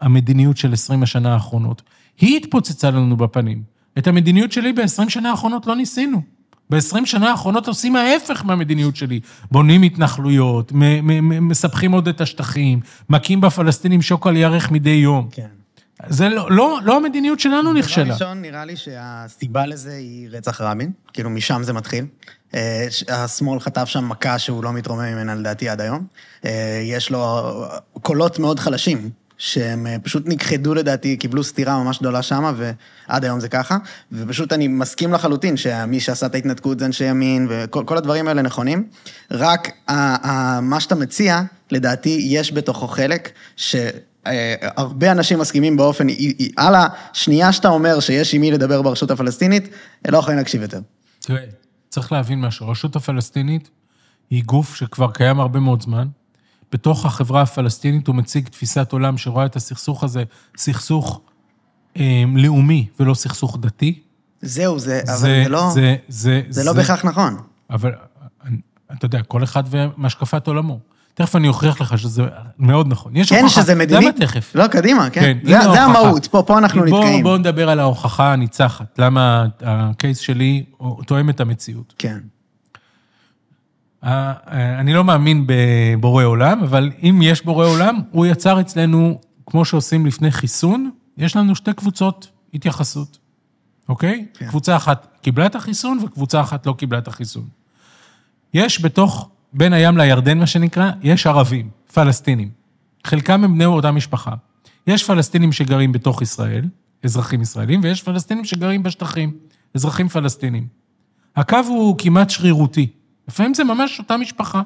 המדיניות של 20 השנה האחרונות. היא התפוצצה לנו בפנים. את המדיניות שלי ב-20 שנה האחרונות לא ניסינו. ב-20 שנה האחרונות עושים ההפך מהמדיניות שלי. בונים התנחלויות, מספחים עוד את השטחים, מכים בפלסטינים שוק על ירך מדי יום. כן. זה לא, לא, לא המדיניות שלנו דבר נכשלה. ראשון, נראה לי שהסיבה לזה היא רצח רבין, כאילו משם זה מתחיל. אה, השמאל חטף שם מכה שהוא לא מתרומם ממנה לדעתי עד היום. אה, יש לו קולות מאוד חלשים, שהם אה, פשוט נכחדו לדעתי, קיבלו סטירה ממש גדולה שמה, ועד היום זה ככה. ופשוט אני מסכים לחלוטין שמי שעשה את ההתנתקות זה אנשי ימין, וכל כל הדברים האלה נכונים. רק מה שאתה מציע, לדעתי, יש בתוכו חלק ש... הרבה אנשים מסכימים באופן, על השנייה שאתה אומר שיש עם מי לדבר ברשות הפלסטינית, לא יכולים להקשיב יותר. תראה, צריך להבין משהו, הרשות הפלסטינית היא גוף שכבר קיים הרבה מאוד זמן. בתוך החברה הפלסטינית הוא מציג תפיסת עולם שרואה את הסכסוך הזה סכסוך אה, לאומי ולא סכסוך דתי. זהו, זה, אבל זה, לא, זה, זה, זה לא בהכרח נכון. אבל אני- אתה יודע, כל אחד והשקפת עולמו. תכף אני אוכיח לך שזה מאוד נכון. יש כן, הוכחה. שזה מדינית. למה תכף? לא, קדימה, כן. כן, זה, זה. המהות, פה, פה אנחנו בוא, נתקעים. בואו נדבר על ההוכחה הניצחת, למה הקייס שלי תואם את המציאות. כן. אה, אני לא מאמין בבורא עולם, אבל אם יש בורא עולם, הוא יצר אצלנו, כמו שעושים לפני חיסון, יש לנו שתי קבוצות התייחסות, אוקיי? כן. קבוצה אחת קיבלה את החיסון וקבוצה אחת לא קיבלה את החיסון. יש בתוך, בין הים לירדן, מה שנקרא, יש ערבים, פלסטינים. חלקם הם בני אותה משפחה. יש פלסטינים שגרים בתוך ישראל, אזרחים ישראלים, ויש פלסטינים שגרים בשטחים, אזרחים פלסטינים. הקו הוא כמעט שרירותי. לפעמים זה ממש אותה משפחה.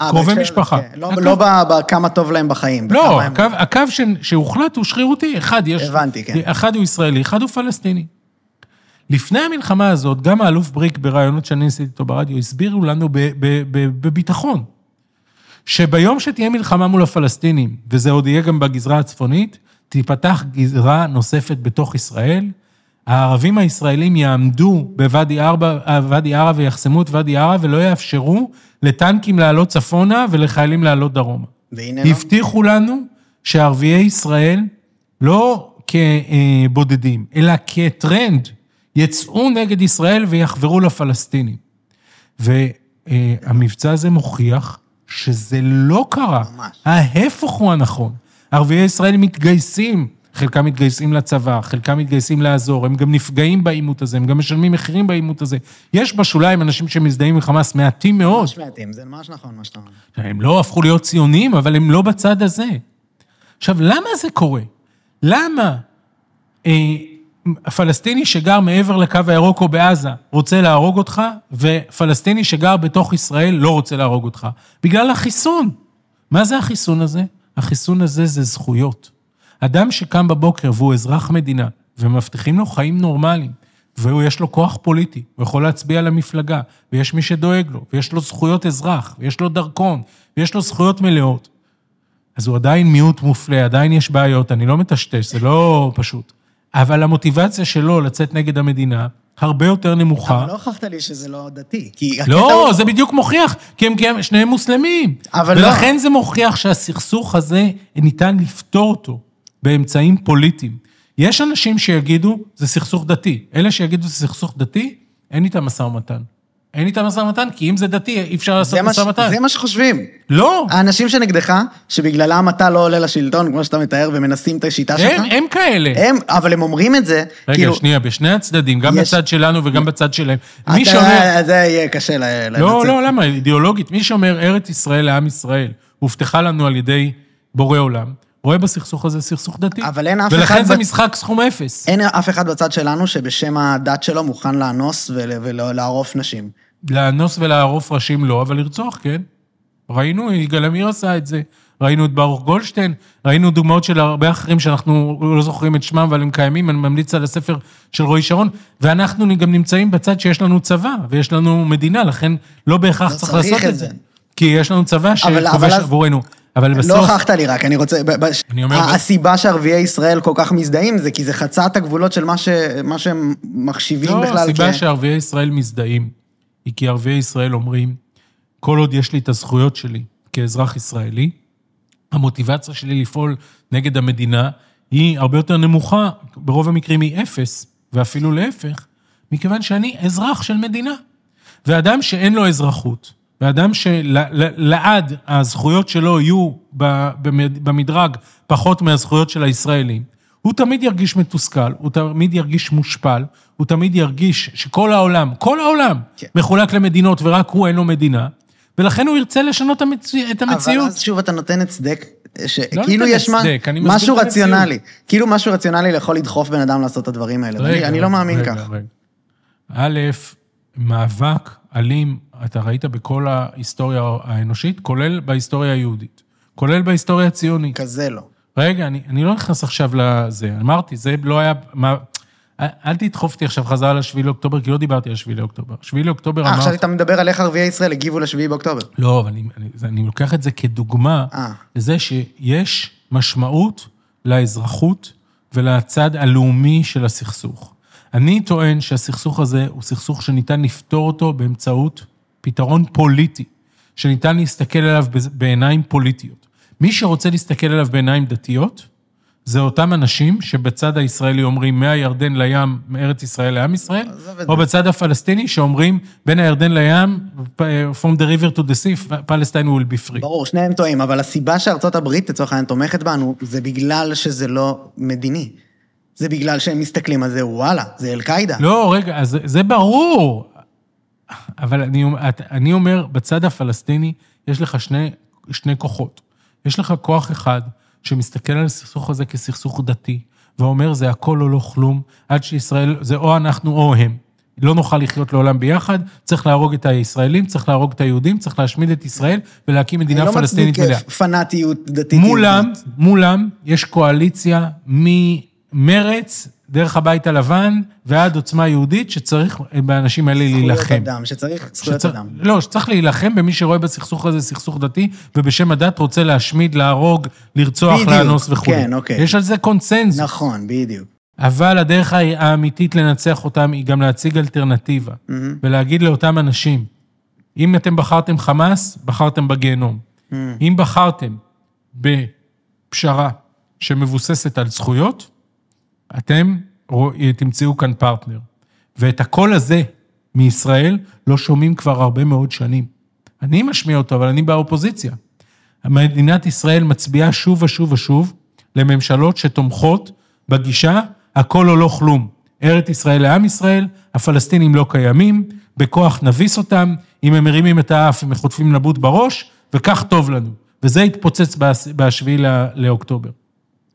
אה, קרובי משפחה. כן, לא, הקו- לא בכמה טוב להם בחיים. לא, בכמה הם- הקו, הקו ש, שהוחלט הוא שרירותי, אחד יש... הבנתי, כן. אחד הוא ישראלי, אחד הוא פלסטיני. לפני המלחמה הזאת, גם האלוף בריק בראיונות שאני עשיתי איתו ברדיו, הסבירו לנו בביטחון, שביום שתהיה מלחמה מול הפלסטינים, וזה עוד יהיה גם בגזרה הצפונית, תיפתח גזרה נוספת בתוך ישראל, הערבים הישראלים יעמדו בוואדי ערה, ויחסמו את ואדי ערה ולא יאפשרו לטנקים לעלות צפונה ולחיילים לעלות דרומה. והנה לא. הבטיחו לנו שערביי ישראל, לא כבודדים, אלא כטרנד, יצאו נגד ישראל ויחברו לפלסטינים. והמבצע הזה מוכיח שזה לא קרה. ממש. ההפך הוא הנכון. ערביי ישראל מתגייסים, חלקם מתגייסים לצבא, חלקם מתגייסים לעזור, הם גם נפגעים בעימות הזה, הם גם משלמים מחירים בעימות הזה. יש בשוליים אנשים שמזדהים עם חמאס, מעטים מאוד. ממש מעטים, זה ממש נכון מה שאתה אומר. הם לא הפכו להיות ציונים, אבל הם לא בצד הזה. עכשיו, למה זה קורה? למה אה, פלסטיני שגר מעבר לקו הירוק או בעזה רוצה להרוג אותך, ופלסטיני שגר בתוך ישראל לא רוצה להרוג אותך? בגלל החיסון. מה זה החיסון הזה? החיסון הזה זה זכויות. אדם שקם בבוקר והוא אזרח מדינה, ומבטיחים לו חיים נורמליים, ויש לו כוח פוליטי, הוא יכול להצביע למפלגה, ויש מי שדואג לו, ויש לו זכויות אזרח, ויש לו דרכון, ויש לו זכויות מלאות, אז הוא עדיין מיעוט מופלה, עדיין יש בעיות, אני לא מטשטש, זה לא פשוט. אבל המוטיבציה שלו לצאת נגד המדינה הרבה יותר נמוכה. אבל לא הוכחת לי שזה לא דתי. כי לא, הוא- זה בדיוק מוכיח, כי הם, כי הם שניהם מוסלמים. אבל לא. ולכן זה מוכיח שהסכסוך הזה, ניתן לפתור אותו באמצעים פוליטיים. יש אנשים שיגידו, זה סכסוך דתי. אלה שיגידו, זה סכסוך דתי, אין איתם משא ומתן. אין איתם משא ומתן, כי אם זה דתי, אי אפשר לעשות משא ומתן. זה מה שחושבים. לא, האנשים שנגדך, שבגללם אתה לא עולה לשלטון, כמו שאתה מתאר, ומנסים את השיטה שלך, הם, הם כאלה. הם, אבל הם אומרים את זה, רגע, כאילו... שנייה, בשני הצדדים, גם יש- בצד שלנו וגם בצד שלהם. מי אתה- שאומר... זה יהיה קשה ל-. לא, לא, למה? אידיאולוגית. מי שאומר ארץ ישראל לעם ישראל, הובטחה לנו על ידי בורא עולם, רואה בסכסוך הזה סכסוך דתי. אבל אין אף ולכן אחד זה ב- משחק סכום אפס. אין אף אחד בצד שלנו שבשם הדת שלו מוכן לאנוס ול- ולערוף נשים. לאנוס ולערוף ראשים לא, אבל לרצוח, כן. ראינו, יגאל עמיר עשה את זה. ראינו את ברוך גולדשטיין, ראינו דוגמאות של הרבה אחרים שאנחנו לא זוכרים את שמם, אבל הם קיימים, אני ממליץ על הספר של רועי שרון, ואנחנו גם נמצאים בצד שיש לנו צבא, ויש לנו מדינה, לכן לא בהכרח לא צריך לעשות את זה. זה. כי יש לנו צבא שכובש אבל אז- אבל לא בסוף... הוכחת לי רק, אני רוצה... אני אומר- הסיבה שערביי ישראל כל כך מזדהים זה כי זה חצה את הגבולות של מה ש- מה שהם מחשיבים לא, בכלל הסיבה כ... שערביי ישראל מזדהים, היא כי ערביי ישראל אומרים, כל עוד יש לי את הזכויות שלי כאזרח ישראלי, המוטיבציה שלי לפעול נגד המדינה היא הרבה יותר נמוכה, ברוב המקרים היא אפס, ואפילו להפך, מכיוון שאני אזרח של מדינה. ואדם שאין לו אזרחות, ואדם שלעד הזכויות שלו יהיו במדרג פחות מהזכויות של הישראלים, הוא תמיד ירגיש מתוסכל, הוא תמיד ירגיש מושפל, הוא תמיד ירגיש שכל העולם, כל העולם, כן. מחולק למדינות ורק הוא אין לו מדינה, ולכן הוא ירצה לשנות המציא- את אבל המציאות. אז שוב אתה נותן הצדק, שכאילו נותן יש מה- הצדק, מסביר משהו את המציאות. רציונלי. כאילו משהו רציונלי יכול לדחוף בן אדם לעשות את הדברים האלה. ואני- אני לא מאמין רגע, כך. רגע. א', מאבק אלים, אתה ראית בכל ההיסטוריה האנושית, כולל בהיסטוריה היהודית, כולל בהיסטוריה הציונית. כזה לא. רגע, אני, אני לא נכנס עכשיו לזה. אמרתי, זה לא היה... מה, אל תדחוף אותי עכשיו חזרה לשביעי לאוקטובר, כי לא דיברתי על שביעי לאוקטובר. שביעי לאוקטובר אה, אמרתי... עכשיו אתה מדבר על איך ערביי ישראל הגיבו לשביעי באוקטובר. לא, אבל אני, אני, אני לוקח את זה כדוגמה אה. לזה שיש משמעות לאזרחות ולצד הלאומי של הסכסוך. אני טוען שהסכסוך הזה הוא סכסוך שניתן לפתור אותו באמצעות פתרון פוליטי, שניתן להסתכל עליו בעיניים פוליטיות. מי שרוצה להסתכל עליו בעיניים דתיות, זה אותם אנשים שבצד הישראלי אומרים מהירדן לים, מארץ ישראל לעם ישראל, או. בצד הפלסטיני שאומרים בין הירדן לים, from the river to the sea, Palestine will be free. ברור, שניהם טועים, אבל הסיבה שארצות הברית, לצורך העניין, תומכת בנו, זה בגלל שזה לא מדיני. זה בגלל שהם מסתכלים על זה, וואלה, זה אל-קאעידה. לא, רגע, זה- זה ברור. אבל אני, אני אומר, בצד הפלסטיני יש לך שני, שני כוחות. יש לך כוח אחד שמסתכל על הסכסוך הזה כסכסוך דתי, ואומר, זה הכל או לא כלום, עד שישראל, זה או אנחנו או הם. לא נוכל לחיות לעולם ביחד, צריך להרוג את הישראלים, צריך להרוג את היהודים, צריך להשמיד את ישראל ולהקים אני מדינה לא פלסטינית מצדיק מלאה. פנאטיות דתית. מולם. מולם, יש קואליציה ממרץ, דרך הבית הלבן, ועד עוצמה יהודית, שצריך באנשים האלה להילחם. זכויות אדם, שצריך זכויות שצריך- אדם. לא, שצריך להילחם במי שרואה בסכסוך הזה סכסוך דתי, ובשם הדת רוצה להשמיד, להרוג, לרצוח, בדיוק, לאנוס וכו'. כן, אוקיי. יש על זה קונצנזוס. נכון, בדיוק. אבל הדרך האמיתית לנצח אותם היא גם להציג אלטרנטיבה, מהמם. ולהגיד לאותם אנשים, אם אתם בחרתם חמאס, בחרתם בגיהנום. מהמם. אם בחרתם בפשרה שמבוססת על זכויות, אתם תמצאו כאן פרטנר. ואת הקול הזה מישראל לא שומעים כבר הרבה מאוד שנים. אני משמיע אותו, אבל אני באופוזיציה. מדינת ישראל מצביעה שוב ושוב ושוב לממשלות שתומכות בגישה הכל או לא כלום. ארץ ישראל לעם ישראל, הפלסטינים לא קיימים, בכוח נביס אותם, אם הם מרימים את האף הם חוטפים נבוט בראש, וכך טוב לנו. וזה התפוצץ ב-7 לאוקטובר.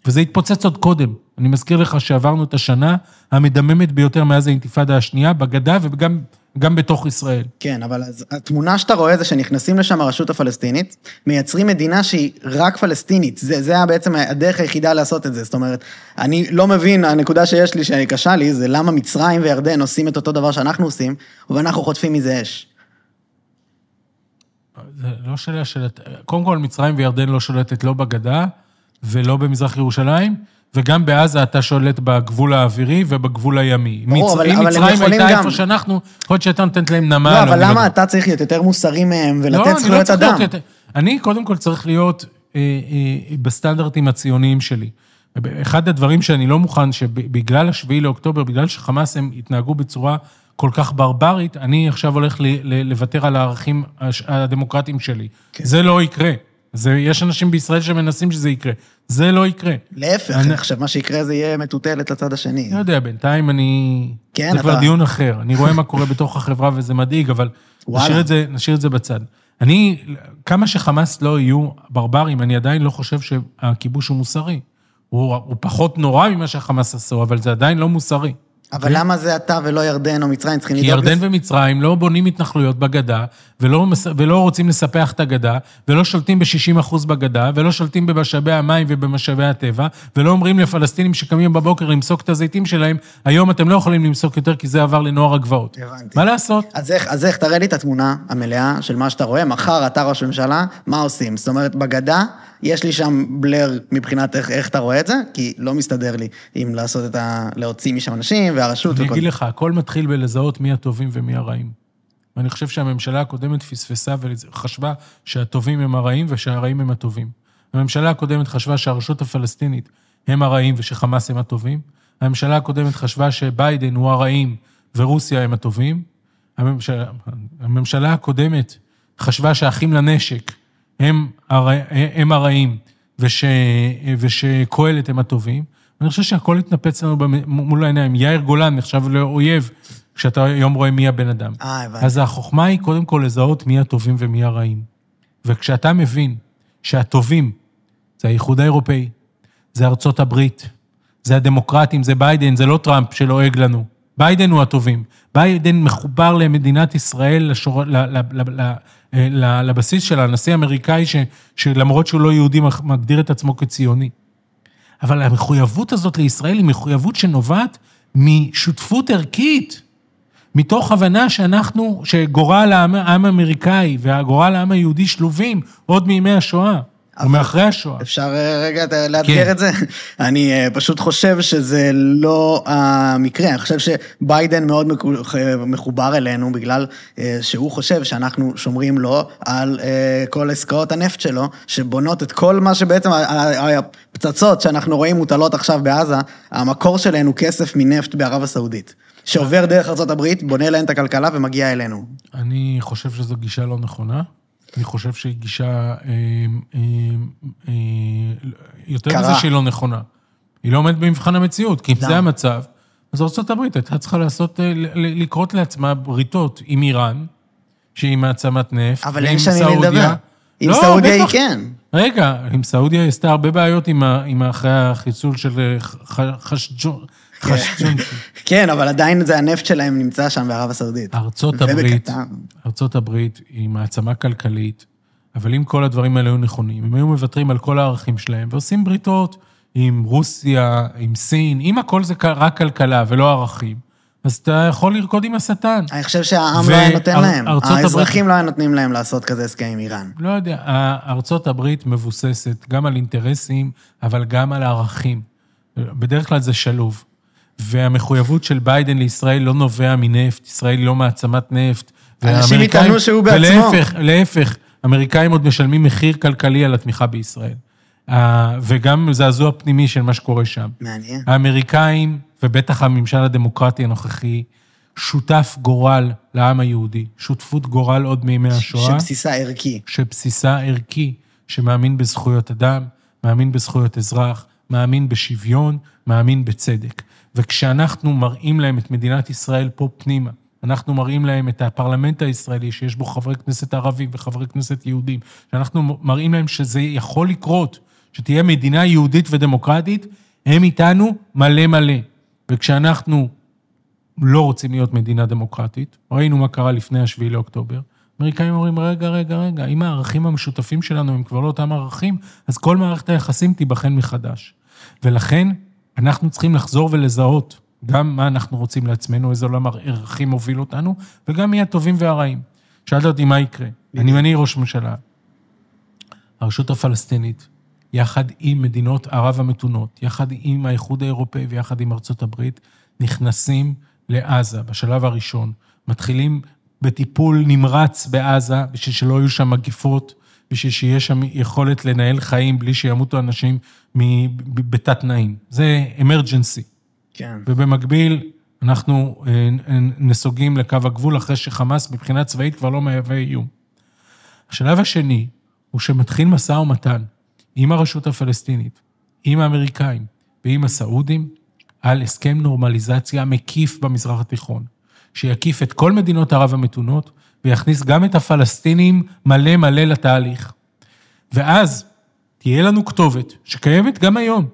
וזה התפוצץ עוד קודם. אני מזכיר לך שעברנו את השנה המדממת ביותר מאז האינתיפאדה השנייה, בגדה וגם גם בתוך ישראל. כן, אבל אז התמונה שאתה רואה זה שנכנסים לשם הרשות הפלסטינית, מייצרים מדינה שהיא רק פלסטינית. זה, זה בעצם הדרך היחידה לעשות את זה. זאת אומרת, אני לא מבין, הנקודה שיש לי, שקשה לי, זה למה מצרים וירדן עושים את אותו דבר שאנחנו עושים, ואנחנו חוטפים מזה אש. זה לא שאלה של... קודם כל, מצרים וירדן לא שולטת לא בגדה ולא במזרח ירושלים, וגם בעזה אתה שולט בגבול האווירי ובגבול הימי. ברור, אבל- אם אבל הם מצרים יכולים הייתה גם- איפה שאנחנו, יכול להיות שהייתה נותנת להם נמל. לא, או אבל למה יודע. אתה צריך להיות יותר מוסרי מהם לא, ולתת אני לא זכויות צריך אדם? להיות אני קודם כל צריך להיות אה, אה, בסטנדרטים הציוניים שלי. אחד הדברים שאני לא מוכן, שבגלל השביעי לאוקטובר, בגלל שחמאס הם התנהגו בצורה כל כך ברברית, אני עכשיו הולך ל- ל- לוותר על הערכים הדמוקרטיים שלי. כן. זה לא יקרה. זה, יש אנשים בישראל שמנסים שזה יקרה. זה לא יקרה. להפך, אני- עכשיו מה שיקרה זה יהיה מטוטלת לצד השני. לא יודע, בינתיים אני... כן, זה כבר אתה- דיון אחר. אני רואה מה קורה בתוך החברה וזה מדאיג, אבל וואלה. נשאיר את, זה, נשאיר את זה בצד. אני, כמה שחמאס לא יהיו ברברים, אני עדיין לא חושב שהכיבוש הוא מוסרי. הוא, הוא פחות נורא ממה שהחמאס עשו, אבל זה עדיין לא מוסרי. אבל למה זה אתה ולא ירדן או מצרים צריכים כי לדאוג ירדן לזה? ומצרים לא בונים התנחלויות בגדה, ולא, רוצים לספח את הגדה, ולא שולטים ב-60% בגדה, ולא שולטים במשאבי המים ובמשאבי הטבע, ולא אומרים לפלסטינים שקמים בבוקר למסוק את הזיתים שלהם, היום אתם לא יכולים למסוק יותר כי זה עבר לנוער הגבעות. הבנתי. מה לעשות? אז איך, אז איך, תראה לי את התמונה המלאה של מה שאתה רואה, מחר אתה ראש ממשלה, מה עושים? זאת אומרת, בגדה, יש לי שם בלר מבחינת איך, איך אתה רואה את זה, כי לא מסתדר לי עם לעשות את ה... להוציא משם אנשים והרשות אני אגיד לך, הכל מתחיל בלזהות מי הטובים ומי הרעים. ואני חושב שהממשלה הקודמת פספסה וחשבה שהטובים הם הרעים ושהרעים הם הטובים. הממשלה הקודמת חשבה שהרשות הפלסטינית הם הרעים ושחמאס הם הטובים. הממשלה הקודמת חשבה שביידן הוא הרעים ורוסיה הם הטובים. הממשלה, הממשלה הקודמת חשבה שהאחים לנשק הם, הר, הם הרעים וש, ושקהלת הם הטובים. אני חושב שהכל התנפץ לנו מול העיניים. יאיר גולן נחשב לאויב, כשאתה היום רואה מי הבן אדם. אה, הבנתי. אז החוכמה היא קודם כל לזהות מי הטובים ומי הרעים. וכשאתה מבין שהטובים זה האיחוד האירופאי, זה ארצות הברית, זה הדמוקרטים, זה ביידן, זה לא טראמפ שלועג לנו. ביידן הוא הטובים. ביידן מחובר למדינת ישראל, לשור... ל... ל... ל... ל... לבסיס של הנשיא האמריקאי, ש... שלמרות שהוא לא יהודי, מגדיר את עצמו כציוני. אבל המחויבות הזאת לישראל היא מחויבות שנובעת משותפות ערכית, מתוך הבנה שאנחנו, שגורל העם האמריקאי והגורל העם היהודי שלובים עוד מימי השואה, או מאחרי השואה. אפשר אה, רגע לאתגר כן. את זה? [LAUGHS] אני אה, פשוט חושב שזה לא המקרה, אני חושב שביידן מאוד מקו- מחובר אלינו בגלל אה, שהוא חושב שאנחנו שומרים לו על אה, כל עסקאות הנפט שלו, שבונות את כל מה שבעצם, הפצצות שאנחנו רואים מוטלות עכשיו בעזה, המקור שלהן הוא כסף מנפט בערב הסעודית. שעובר דרך ארה"ב, בונה להן את הכלכלה ומגיע אלינו. אני חושב שזו גישה לא נכונה. אני חושב שהיא גישה, אה, אה, אה, יותר קרה. מזה שהיא לא נכונה. היא לא עומדת במבחן המציאות, כי אם? זה המצב, אז ארה"ב הייתה צריכה לעשות, אה, לקרות לעצמה בריתות עם איראן, שהיא מעצמת נפט, אבל אין שם עם. לדבר. עם לא, סעודיה היא. כן. רגע, עם סעודיה היא עשתה הרבה בעיות עם, אחרי החיסול של ח- חשג'ון. חשג'ון. כן, אבל עדיין זה הנפט שלהם נמצא שם בערב הסעודית. ארצות הברית. ארצות הברית היא מעצמה כלכלית, אבל אם כל הדברים האלה היו נכונים, הם היו מוותרים על כל הערכים שלהם ועושים בריתות עם רוסיה, עם סין, אם הכל זה רק כלכלה ולא ערכים, אז אתה יכול לרקוד עם השטן. אני חושב שהעם ו- לא היה נותן אר- להם. ארצות הברית- האזרחים לא היה נותנים להם לעשות כזה הסכם עם איראן. לא יודע, ארצות הברית מבוססת גם על אינטרסים, אבל גם על ערכים. בדרך כלל זה שלוב. והמחויבות של ביידן לישראל לא נובע מנפט, ישראל היא לא מעצמת נפט. אנשים יטענו שהוא בעצמו. ולהפך, להפך, אמריקאים עוד משלמים מחיר כלכלי על התמיכה בישראל. אה, וגם זעזוע פנימי של מה שקורה שם. מעניין. האמריקאים, ובטח הממשל הדמוקרטי הנוכחי, שותף גורל לעם היהודי, שותפות גורל עוד מימי השואה. שבסיסה ערכי. שבסיסה ערכי, שמאמין בזכויות אדם, מאמין בזכויות אזרח, מאמין בשוויון, מאמין בצדק. וכשאנחנו מראים להם את מדינת ישראל פה פנימה, אנחנו מראים להם את הפרלמנט הישראלי, שיש בו חברי כנסת ערבים וחברי כנסת יהודים, שאנחנו מראים להם שזה יכול לקרות, שתהיה מדינה יהודית ודמוקרטית, הם איתנו מלא מלא. וכשאנחנו לא רוצים להיות מדינה דמוקרטית, ראינו מה קרה לפני השביעי לאוקטובר, אמריקאים אומרים, רגע, רגע, רגע, אם הערכים המשותפים שלנו הם כבר לא אותם ערכים, אז כל מערכת היחסים תיבחן מחדש. ולכן, אנחנו צריכים לחזור ולזהות גם מה אנחנו רוצים לעצמנו, איזה עולם ערכים מוביל אותנו, וגם מי הטובים והרעים. שאלת אותי מה יקרה. אני, אני ראש ממשלה. הרשות הפלסטינית, יחד עם מדינות ערב המתונות, יחד עם האיחוד האירופאי ויחד עם ארצות הברית, נכנסים לעזה בשלב הראשון, מתחילים בטיפול נמרץ בעזה, בשביל שלא יהיו שם מגיפות, בשביל שיהיה שם יכולת לנהל חיים בלי שימותו אנשים בתת תנאים. זה אמרג'נסי. כן. ובמקביל, אנחנו אה, נסוגים לקו הגבול אחרי שחמאס מבחינה צבאית כבר לא מהווה איום. השלב השני הוא שמתחיל משא ומתן עם הרשות הפלסטינית, עם האמריקאים ועם הסעודים על הסכם נורמליזציה מקיף במזרח התיכון, שיקיף את כל מדינות ערב המתונות ויכניס גם את הפלסטינים מלא מלא לתהליך. ואז תהיה לנו כתובת, שקיימת גם היום,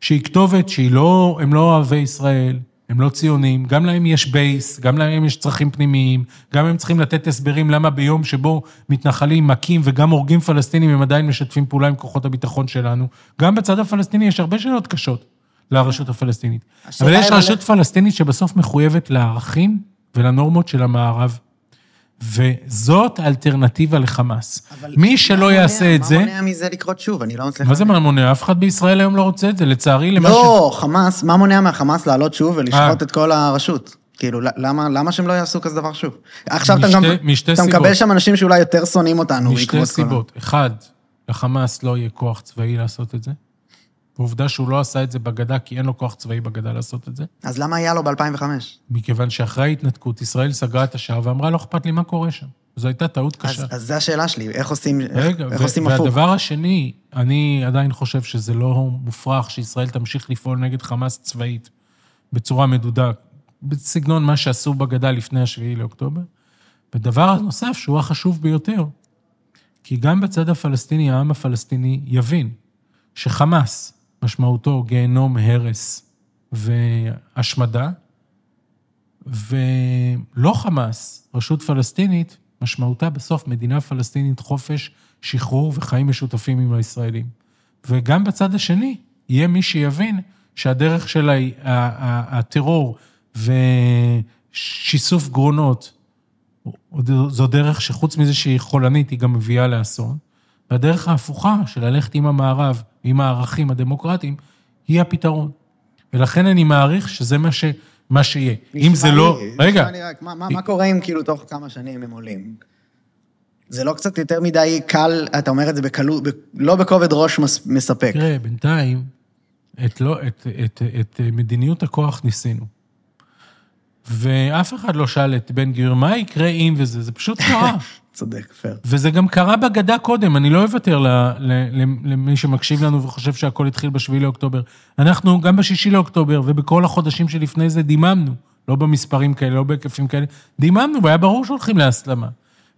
שהיא כתובת שהיא לא, הם לא אוהבי ישראל, הם לא ציונים, גם להם יש בייס, גם להם יש צרכים פנימיים, גם הם צריכים לתת הסברים למה ביום שבו מתנחלים מכים וגם הורגים פלסטינים, הם עדיין משתפים פעולה עם כוחות הביטחון שלנו. גם בצד הפלסטיני יש הרבה שאלות קשות לרשות הפלסטינית. אבל יש רשות פלסטינית שבסוף מחויבת לערכים ולנורמות של המערב. וזאת האלטרנטיבה לחמאס. מי שלא מונע, יעשה את זה... מה מונע מזה לקרות שוב? אני לא מצליח... מה זה מה מונע? אף אחד בישראל היום לא רוצה את זה, לצערי, למה לא, ש... לא, חמאס, מה מונע מהחמאס לעלות שוב ולשחוט אה. את כל הרשות? כאילו, למה, למה שהם לא יעשו כזה דבר שוב? עכשיו משתי, אתה, גם, משתי אתה מקבל שם אנשים שאולי יותר שונאים אותנו. משתי סיבות. כל... אחד, לחמאס לא יהיה כוח צבאי לעשות את זה. ועובדה שהוא לא עשה את זה בגדה, כי אין לו כוח צבאי בגדה לעשות את זה. אז למה היה לו ב-2005? מכיוון שאחרי ההתנתקות, ישראל סגרה את השער ואמרה, לא אכפת לי מה קורה שם. זו הייתה טעות קשה. אז, אז זו השאלה שלי, איך עושים, רגע, איך, איך עושים הפוך? והדבר השני, אני עדיין חושב שזה לא מופרך שישראל תמשיך לפעול נגד חמאס צבאית בצורה מדודה, בסגנון מה שעשו בגדה לפני השביעי לאוקטובר. ודבר נוסף, שהוא החשוב ביותר, כי גם בצד הפלסטיני, העם הפלסטיני יבין שחמאס, משמעותו גיהנום, הרס והשמדה, ולא חמאס, רשות פלסטינית, משמעותה בסוף מדינה פלסטינית, חופש, שחרור וחיים משותפים עם הישראלים. וגם בצד השני, יהיה מי שיבין שהדרך של הטרור ושיסוף גרונות, זו דרך שחוץ מזה שהיא חולנית, היא גם מביאה לאסון. והדרך ההפוכה של ללכת עם המערב, עם הערכים הדמוקרטיים, היא הפתרון. ולכן אני מעריך שזה מה, ש, מה שיהיה. אם זה לא... לי, רגע. לי רק, מה, מה, מה קורה אם כאילו תוך כמה שנים הם עולים? זה לא קצת יותר מדי קל, אתה אומר את זה בקלות, לא בכובד ראש מספק. תראה, בינתיים, את, לא, את, את, את, את מדיניות הכוח ניסינו. ואף אחד לא שאל את בן גביר, מה יקרה אם וזה, זה פשוט קרה. [LAUGHS] צודק, פייר. וזה גם קרה בגדה קודם, אני לא אוותר למי שמקשיב לנו וחושב שהכל התחיל בשביעי לאוקטובר. אנחנו גם בשישי לאוקטובר ובכל החודשים שלפני זה דיממנו, לא במספרים כאלה, לא בהיקפים כאלה, דיממנו, והיה ברור שהולכים להסלמה.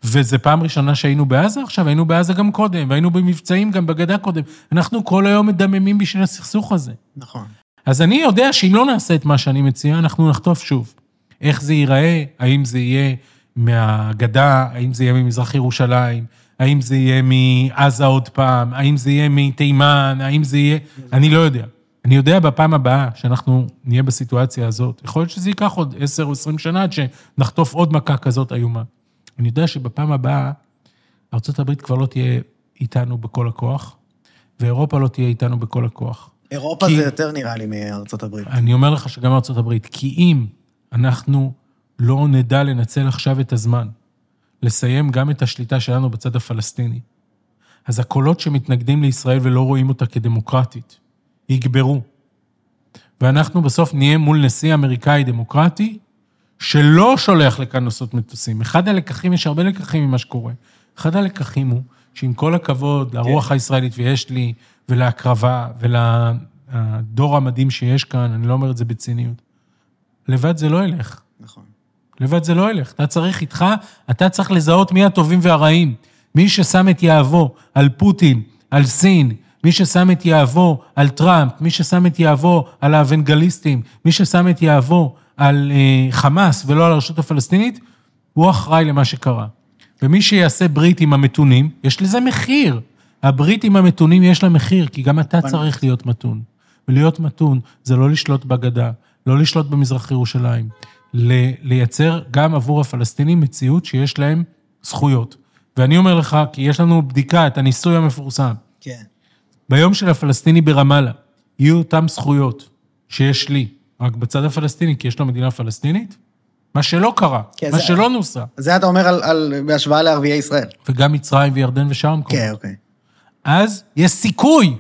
וזו פעם ראשונה שהיינו בעזה עכשיו, היינו בעזה גם קודם, והיינו במבצעים גם בגדה קודם. אנחנו כל היום מדממים בשביל הסכסוך הזה. נכון. אז אני יודע שאם לא נעשה את מה שאני מציע, אנחנו נחטוף שוב. איך זה ייראה, האם זה יהיה מהגדה, האם זה יהיה ממזרח ירושלים, האם זה יהיה מעזה עוד פעם, האם זה יהיה מתימן, האם זה יהיה... אני לא יודע. אני יודע בפעם הבאה שאנחנו נהיה בסיטואציה הזאת, יכול להיות שזה ייקח עוד 10 או 20 שנה עד שנחטוף עוד מכה כזאת איומה. אני יודע שבפעם הבאה ארה"ב כבר לא תהיה איתנו בכל הכוח, ואירופה לא תהיה איתנו בכל הכוח. אירופה כי... זה יותר נראה לי מארצות הברית. אני אומר לך שגם ארצות הברית, כי אם אנחנו לא נדע לנצל עכשיו את הזמן, לסיים גם את השליטה שלנו בצד הפלסטיני, אז הקולות שמתנגדים לישראל ולא רואים אותה כדמוקרטית, יגברו. ואנחנו בסוף נהיה מול נשיא אמריקאי דמוקרטי, שלא שולח לכאן נושאות מטוסים. אחד הלקחים, יש הרבה לקחים ממה שקורה. אחד הלקחים הוא שעם כל הכבוד לרוח כן. הישראלית, ויש לי, ולהקרבה, ולדור המדהים שיש כאן, אני לא אומר את זה בציניות, לבד זה לא ילך. נכון. לבד זה לא ילך. אתה צריך איתך, אתה צריך לזהות מי הטובים והרעים. מי ששם את יהבו על פוטין, על סין מי ששם את יהבו על טראמפ, מי ששם את יהבו על האוונגליסטים, מי ששם את יהבו על אה, חמאס ולא על הרשות הפלסטינית, הוא אחראי למה שקרה. ומי שיעשה ברית עם המתונים, יש לזה מחיר. הברית עם המתונים יש לה מחיר, כי גם אתה צריך להיות מתון. ולהיות מתון זה לא לשלוט בגדה, לא לשלוט במזרח ירושלים, לייצר גם עבור הפלסטינים מציאות שיש להם זכויות. ואני אומר לך, כי יש לנו בדיקה, את הניסוי המפורסם, כן. ביום של הפלסטיני ברמאללה, יהיו אותן זכויות שיש לי, רק בצד הפלסטיני, כי יש לו מדינה פלסטינית, מה שלא קרה, כן, מה זה- שלא נוסה, זה אתה אומר על, על, בהשוואה לערביי ישראל. וגם מצרים וירדן ושאר המקומות. כן, אוקיי. אז יש סיכוי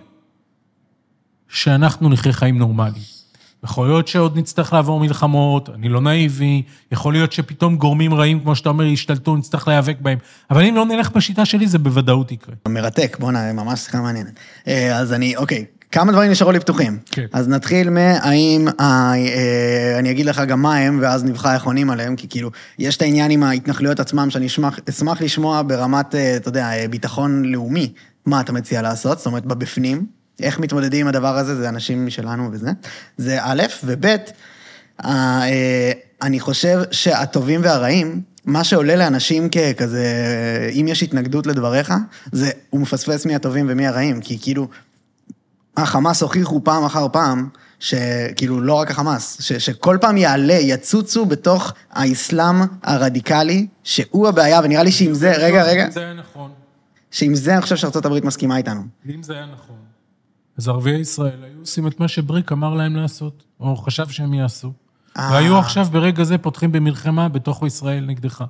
שאנחנו נחיה חיים נורמליים. יכול להיות שעוד נצטרך לעבור מלחמות, אני לא נאיבי, יכול להיות שפתאום גורמים רעים, כמו שאתה אומר, ישתלטו, נצטרך להיאבק בהם. אבל אם לא נלך בשיטה שלי, זה בוודאות יקרה. מרתק, בואנה, ממש שיחה מעניינת. אה, אז אני, אוקיי, כמה דברים נשארו לי פתוחים. כן. אז נתחיל מהאם, ה- אה, אני אגיד לך גם מה הם, ואז נבחר איך עונים עליהם, כי כאילו, יש את העניין עם ההתנחלויות עצמם, שאני אשמח, אשמח לשמוע ברמת, אה, אתה יודע, אה, ביטחון לאומי, מה אתה מציע לעשות, זאת אומרת, בבפנים, איך מתמודדים עם הדבר הזה, זה אנשים משלנו וזה. זה א', וב', אה, אני חושב שהטובים והרעים, מה שעולה לאנשים ככזה, אם יש התנגדות לדבריך, זה הוא מפספס מי הטובים ומי הרעים, כי כאילו, החמאס הוכיחו פעם אחר פעם, שכאילו, לא רק החמאס, ש, שכל פעם יעלה, יצוצו בתוך האסלאם הרדיקלי, שהוא הבעיה, ונראה לי שעם זה, רגע, רגע, אם זה היה נכון, שעם זה אני חושב שארצות הברית מסכימה איתנו. אם זה היה נכון, אז ערביי ישראל היו עושים את מה שבריק אמר להם לעשות, או חשב שהם יעשו. אה. והיו עכשיו ברגע זה פותחים במלחמה בתוך ישראל נגדך.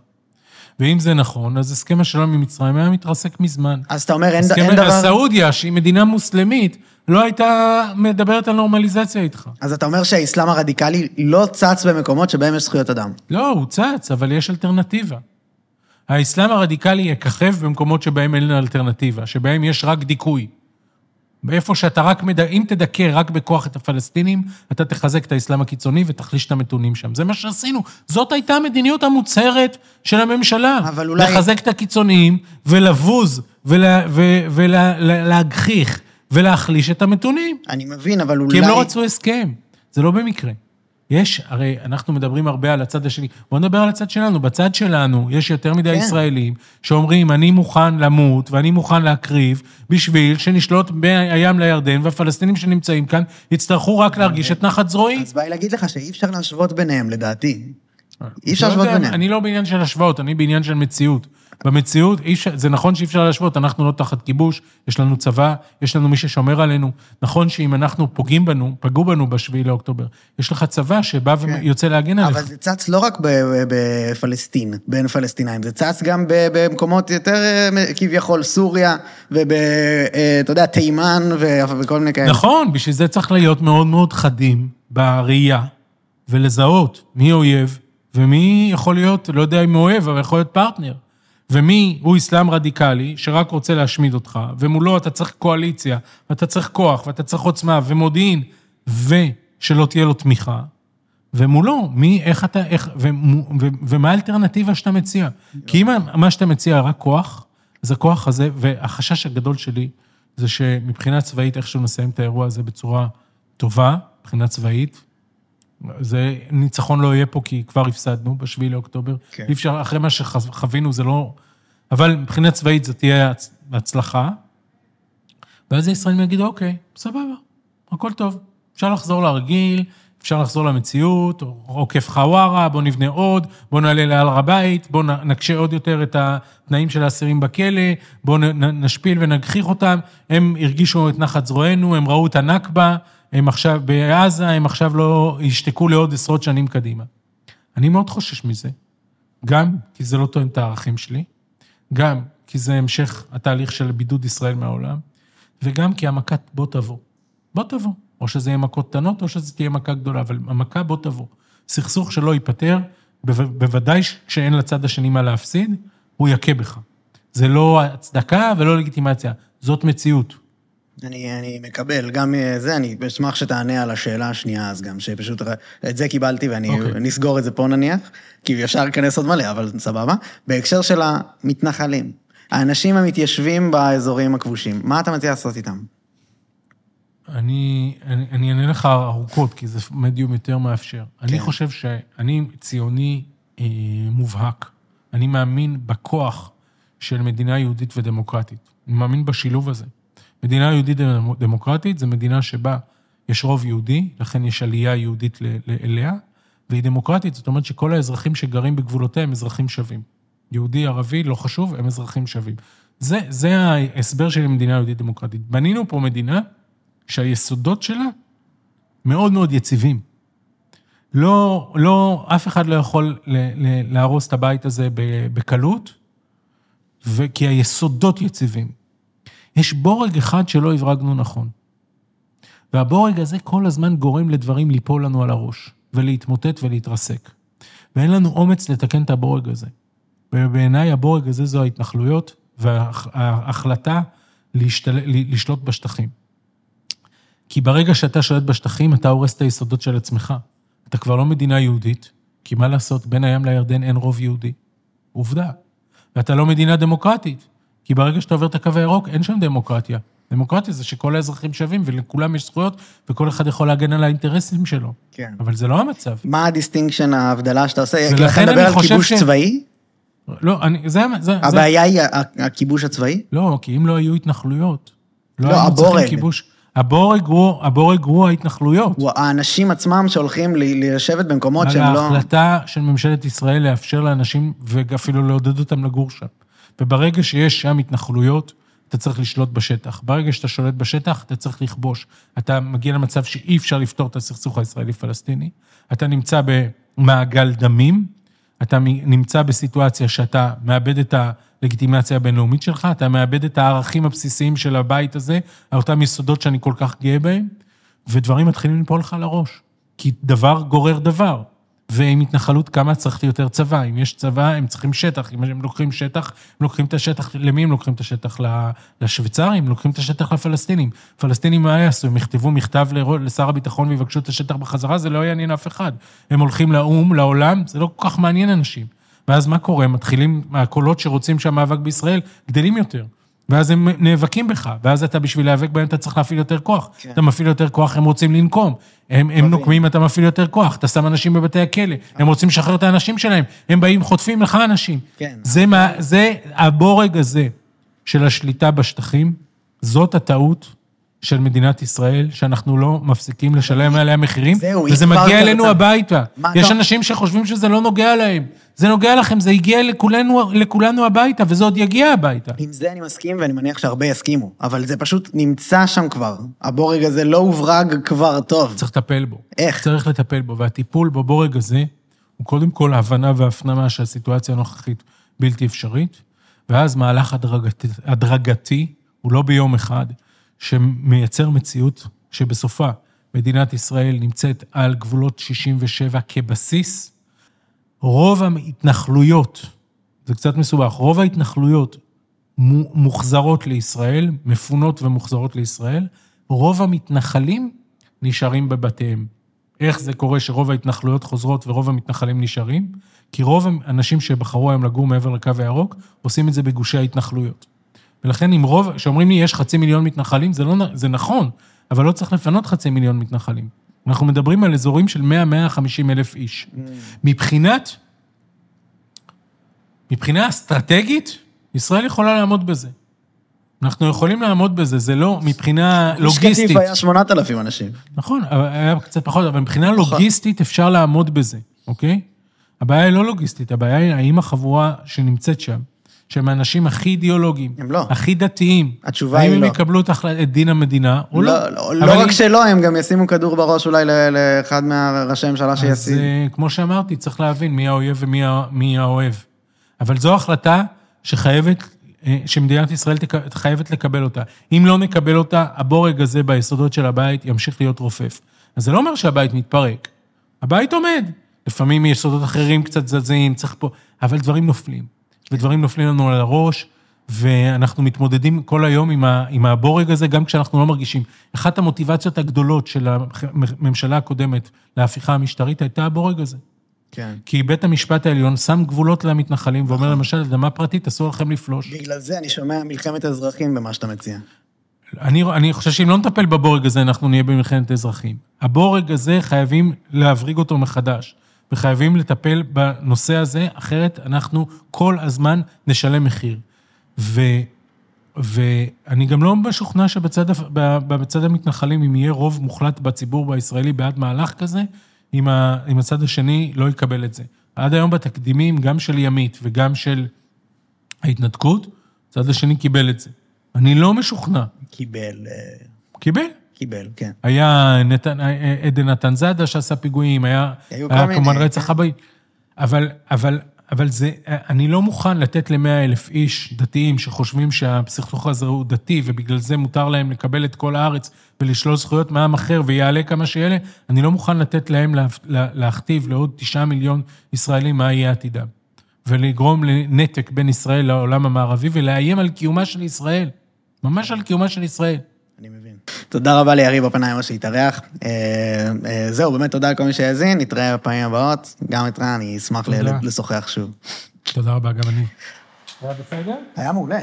ואם זה נכון, אז הסכם השלום עם מצרים היה מתרסק מזמן. אז אתה אומר, אין, אין דבר... סעודיה, שהיא מדינה מוסלמית, לא הייתה מדברת על נורמליזציה איתך. אז אתה אומר שהאסלאם הרדיקלי לא צץ במקומות שבהם יש זכויות אדם. לא, הוא צץ, אבל יש אלטרנטיבה. האסלאם הרדיקלי יככב במקומות שבהם אין אלטרנטיבה, שבהם יש רק דיכוי. באיפה שאתה רק, מד... אם תדכא רק בכוח את הפלסטינים, אתה תחזק את האסלאם הקיצוני ותחליש את המתונים שם. זה מה שעשינו. זאת הייתה המדיניות המוצהרת של הממשלה. אבל אולי- לחזק את הקיצוניים ולבוז ולהגחיך ולהחליש את המתונים. אני מבין, אבל אולי... כי הם לא רצו הסכם, זה לא במקרה. יש, הרי אנחנו מדברים הרבה על הצד השני, בואו נדבר על הצד שלנו. בצד שלנו יש יותר מדי כן. ישראלים שאומרים, אני מוכן למות ואני מוכן להקריב בשביל שנשלוט מהים לירדן, והפלסטינים שנמצאים כאן יצטרכו רק להרגיש את נחת זרועי. אז בא לי להגיד לך שאי אפשר להשוות ביניהם, לדעתי. אי אפשר לא להשוות ביניהם. אני לא בעניין של השוואות, אני בעניין של מציאות. במציאות, אי אפשר, זה נכון שאי אפשר להשוות, אנחנו לא תחת כיבוש, יש לנו צבא, יש לנו מי ששומר עלינו. נכון שאם אנחנו פוגעים בנו, פגעו בנו בשביעי לאוקטובר, יש לך צבא שבא ויוצא להגן עליך. כן. אבל זה צץ לא רק בפלסטין, בין פלסטינאים, זה צץ גם במקומות יותר אה, כביכול סוריה, וב... אה, אתה יודע, תימן וכל מיני כאלה. נכון, בשביל זה צריך להיות מאוד מאוד חדים בראייה, ולזהות מי אויב, ומי יכול להיות, לא יודע אם הוא אויב, אבל יכול להיות פרטנר. ומי הוא אסלאם רדיקלי, שרק רוצה להשמיד אותך, ומולו אתה צריך קואליציה, ואתה צריך כוח, ואתה צריך עוצמה, ומודיעין, ושלא תהיה לו תמיכה. ומולו, מי, איך אתה, איך, ומו- ו, ומה האלטרנטיבה שאתה מציע? כי אם מה שאתה מציע רק כוח, אז הכוח הזה, והחשש הגדול שלי, זה שמבחינה צבאית, איכשהו נסיים את האירוע הזה בצורה טובה, מבחינה צבאית. זה, ניצחון לא יהיה פה כי כבר הפסדנו בשביעי לאוקטובר. כן. אי אפשר, אחרי מה שחווינו זה לא... אבל מבחינה צבאית זאת תהיה הצ- הצלחה. ואז הישראלים יגידו, אוקיי, סבבה, הכל טוב. אפשר לחזור לרגיל, אפשר לחזור למציאות, עוקף חווארה, בוא נבנה עוד, בוא נעלה להר הבית, בוא נ- נקשה עוד יותר את התנאים של האסירים בכלא, בוא נ- נ- נשפיל ונגחיך אותם. הם הרגישו את נחת זרוענו, הם ראו את הנכבה, הם עכשיו בעזה, הם עכשיו לא ישתקו לעוד עשרות שנים קדימה. אני מאוד חושש מזה, גם כי זה לא תואם את הערכים שלי, גם כי זה המשך התהליך של בידוד ישראל מהעולם, וגם כי המכת בוא תבוא. בוא תבוא. או שזה יהיה מכות קטנות, או שזה תהיה מכה גדולה, אבל המכה בוא תבוא. סכסוך שלא ייפתר, בו- בוודאי כשאין לצד השני מה להפסיד, הוא יכה בך. זה לא הצדקה ולא לגיטימציה, זאת מציאות. אני, אני מקבל, גם אה, זה, אני אשמח שתענה על השאלה השנייה אז גם, שפשוט, ר- את זה קיבלתי ואני אוקיי. נסגור את זה פה נניח, כי אפשר להיכנס עוד מלא, אבל סבבה. בהקשר של המתנחלים, האנשים המתיישבים באזורים הכבושים, מה אתה מציע לעשות איתם? אני, אני, אני אענה לך ארוכות, כי זה מדיום יותר מאפשר. כן. אני. חושב שאני ציוני אה, מובהק. אני מאמין בכוח של מדינה יהודית ודמוקרטית. אני מאמין בשילוב הזה. מדינה יהודית דמוקרטית זה מדינה שבה יש רוב יהודי, לכן יש עלייה יהודית אליה, והיא דמוקרטית, זאת אומרת שכל האזרחים שגרים בגבולותיה הם אזרחים שווים. יהודי, ערבי, לא חשוב, הם אזרחים שווים. זה, זה ההסבר שלי למדינה יהודית דמוקרטית. בנינו פה מדינה שהיסודות שלה מאוד מאוד יציבים. לא, לא, אף אחד לא יכול ל, ל, להרוס את הבית הזה בקלות, כי היסודות יציבים. יש בורג אחד שלא הברגנו נכון. והבורג הזה כל הזמן גורם לדברים ליפול לנו על הראש, ולהתמוטט ולהתרסק. ואין לנו אומץ לתקן את הבורג הזה. ובעיניי הבורג הזה זו ההתנחלויות וההחלטה להשתל... לשלוט בשטחים. כי ברגע שאתה שולט בשטחים, אתה הורס את היסודות של עצמך. אתה כבר לא מדינה יהודית, כי מה לעשות, בין הים לירדן אין רוב יהודי. עובדה. ואתה לא מדינה דמוקרטית, כי ברגע שאתה עובר את הקו הירוק, אין שם דמוקרטיה. דמוקרטיה זה שכל האזרחים שווים ולכולם יש זכויות, וכל אחד יכול להגן על האינטרסים שלו. כן. אבל זה לא המצב. מה ה distinction, ההבדלה שאתה עושה? ולכן אתה מדבר על כיבוש ש... צבאי? לא, אני, זה... זה הבעיה זה... היא הכיבוש הצבאי? לא, כי אם לא היו התנחלויות, לא, לא הבורג. כיבוש... הבורג הוא, הבורג הוא ההתנחלויות. הוא האנשים עצמם שהולכים לשבת במקומות שהם לא... על ההחלטה של ממשלת ישראל לאפשר לאנשים, ואפילו לעודד אותם לגור שם. וברגע שיש שם התנחלויות, אתה צריך לשלוט בשטח. ברגע שאתה שולט בשטח, אתה צריך לכבוש. אתה מגיע למצב שאי אפשר לפתור את הסכסוך הישראלי-פלסטיני. אתה נמצא במעגל דמים, אתה נמצא בסיטואציה שאתה מאבד את הלגיטימציה הבינלאומית שלך, אתה מאבד את הערכים הבסיסיים של הבית הזה, על אותם יסודות שאני כל כך גאה בהם, ודברים מתחילים ליפול לך לראש. כי דבר גורר דבר. ועם התנחלות כמה צריך יותר צבא. אם יש צבא, הם צריכים שטח. אם הם לוקחים שטח, הם לוקחים את השטח, למי הם לוקחים את השטח? לשוויצרים? לוקחים את השטח לפלסטינים. פלסטינים מה יעשו? הם יכתבו מכתב לשר הביטחון ויבקשו את השטח בחזרה, זה לא יעניין אף אחד. הם הולכים לאו"ם, לעולם, זה לא כל כך מעניין אנשים. ואז מה קורה? מתחילים, הקולות שרוצים שהמאבק בישראל גדלים יותר. ואז הם נאבקים בך, ואז אתה בשביל להיאבק בהם אתה צריך להפעיל יותר כוח. כן. אתה מפעיל יותר כוח, הם רוצים לנקום. הם, הם נוקמים, אתה מפעיל יותר כוח, אתה שם אנשים בבתי הכלא, הם רוצים לשחרר את האנשים שלהם, הם באים, חוטפים לך אנשים. כן. זה, מה, זה הבורג הזה של השליטה בשטחים, זאת הטעות של מדינת ישראל, שאנחנו לא מפסיקים לשלם עליה מחירים, זהו, וזה מגיע אלינו הביתה. יש אנשים שחושבים שזה לא נוגע להם. זה נוגע לכם, זה הגיע לכולנו, לכולנו הביתה, וזה עוד יגיע הביתה. עם זה אני מסכים, ואני מניח שהרבה יסכימו, אבל זה פשוט נמצא שם כבר. הבורג הזה לא הוברג כבר טוב. צריך לטפל בו. איך? צריך לטפל בו, והטיפול בבורג הזה הוא קודם כל ההבנה וההפנמה שהסיטואציה הנוכחית בלתי אפשרית, ואז מהלך הדרגתי, הדרגתי, הוא לא ביום אחד, שמייצר מציאות שבסופה מדינת ישראל נמצאת על גבולות 67 כבסיס. רוב ההתנחלויות, זה קצת מסובך, רוב ההתנחלויות מוחזרות לישראל, מפונות ומוחזרות לישראל, רוב המתנחלים נשארים בבתיהם. איך זה קורה שרוב ההתנחלויות חוזרות ורוב המתנחלים נשארים? כי רוב האנשים שבחרו היום לגור מעבר לקו הירוק, עושים את זה בגושי ההתנחלויות. ולכן אם רוב, כשאומרים לי יש חצי מיליון מתנחלים, זה, לא, זה נכון, אבל לא צריך לפנות חצי מיליון מתנחלים. אנחנו מדברים על אזורים של 100-150 אלף איש. Mm. מבחינת, מבחינה אסטרטגית, ישראל יכולה לעמוד בזה. אנחנו יכולים לעמוד בזה, זה לא מבחינה לוגיסטית. גוש קטיף היה 8,000 אנשים. נכון, היה קצת פחות, אבל מבחינה נכון. לוגיסטית אפשר לעמוד בזה, אוקיי? הבעיה היא לא לוגיסטית, הבעיה היא האם החבורה שנמצאת שם, שהם האנשים הכי אידיאולוגיים. הם לא. הכי דתיים. התשובה היא לא. האם הם יקבלו את, דין המדינה או לא? לא, לא, לא רק שלא, הם גם ישימו כדור בראש אולי לאחד מהראשי הממשלה שישים. אז אה, כמו שאמרתי, צריך להבין מי האויב ומי האוהב. אבל זו החלטה שחייבת, אה, שמדינת ישראל חייבת לקבל אותה. אם לא נקבל אותה, הבורג הזה ביסודות של הבית ימשיך להיות רופף. אז זה לא אומר שהבית מתפרק. הבית עומד. לפעמים יסודות אחרים קצת זזים, צריך פה, אבל דברים נופלים. ודברים נופלים לנו על הראש, ואנחנו מתמודדים כל היום עם, ה, עם הבורג הזה, גם כשאנחנו לא מרגישים. אחת המוטיבציות הגדולות של הממשלה הקודמת להפיכה המשטרית הייתה הבורג הזה. כן. כי בית המשפט העליון שם גבולות למתנחלים, ואומר נכון. למשל, אדמה פרטית, אסור לכם לפלוש. בגלל זה אני שומע מלחמת אזרחים במה שאתה מציע. אני, אני חושב שאם לא נטפל בבורג הזה, אנחנו נהיה במלחמת אזרחים. הבורג הזה, חייבים להבריג אותו מחדש, וחייבים לטפל בנושא הזה, אחרת אנחנו כל הזמן נשלם מחיר. ו, ואני גם לא משוכנע שבצד בצד המתנחלים, אם יהיה רוב מוחלט בציבור הישראלי בעד מהלך כזה, אם, ה, אם הצד השני לא יקבל את זה. עד היום בתקדימים, גם של ימית וגם של ההתנתקות, הצד השני קיבל את זה. אני לא משוכנע. קיבל, אה, קיבל. קיבל, כן. היה נתן, עדן נתן זאדה שעשה פיגועים, היה, היה כמובן כן. רצח אבא. אבל, אבל, אבל זה, אני לא מוכן לתת למאה אלף איש דתיים שחושבים שהסכסוך הזה הוא דתי ובגלל זה מותר להם לקבל את כל הארץ ולשלול זכויות מעם אחר ויעלה כמה שיעלה, אני לא מוכן לתת להם לה, לה, להכתיב לעוד תשעה מיליון ישראלים מה יהיה עתידם. ולגרום לנתק בין ישראל לעולם המערבי ולאיים על קיומה של ישראל. ממש על קיומה של ישראל. תודה רבה ליריב אופנהיימר שהתארח. אה, אה, זהו, באמת תודה לכל מי שהאזין, נתראה בפעמים הבאות. גם את רן, אני אשמח לשוחח שוב. תודה רבה, גם אני. היה בסדר? היה מעולה.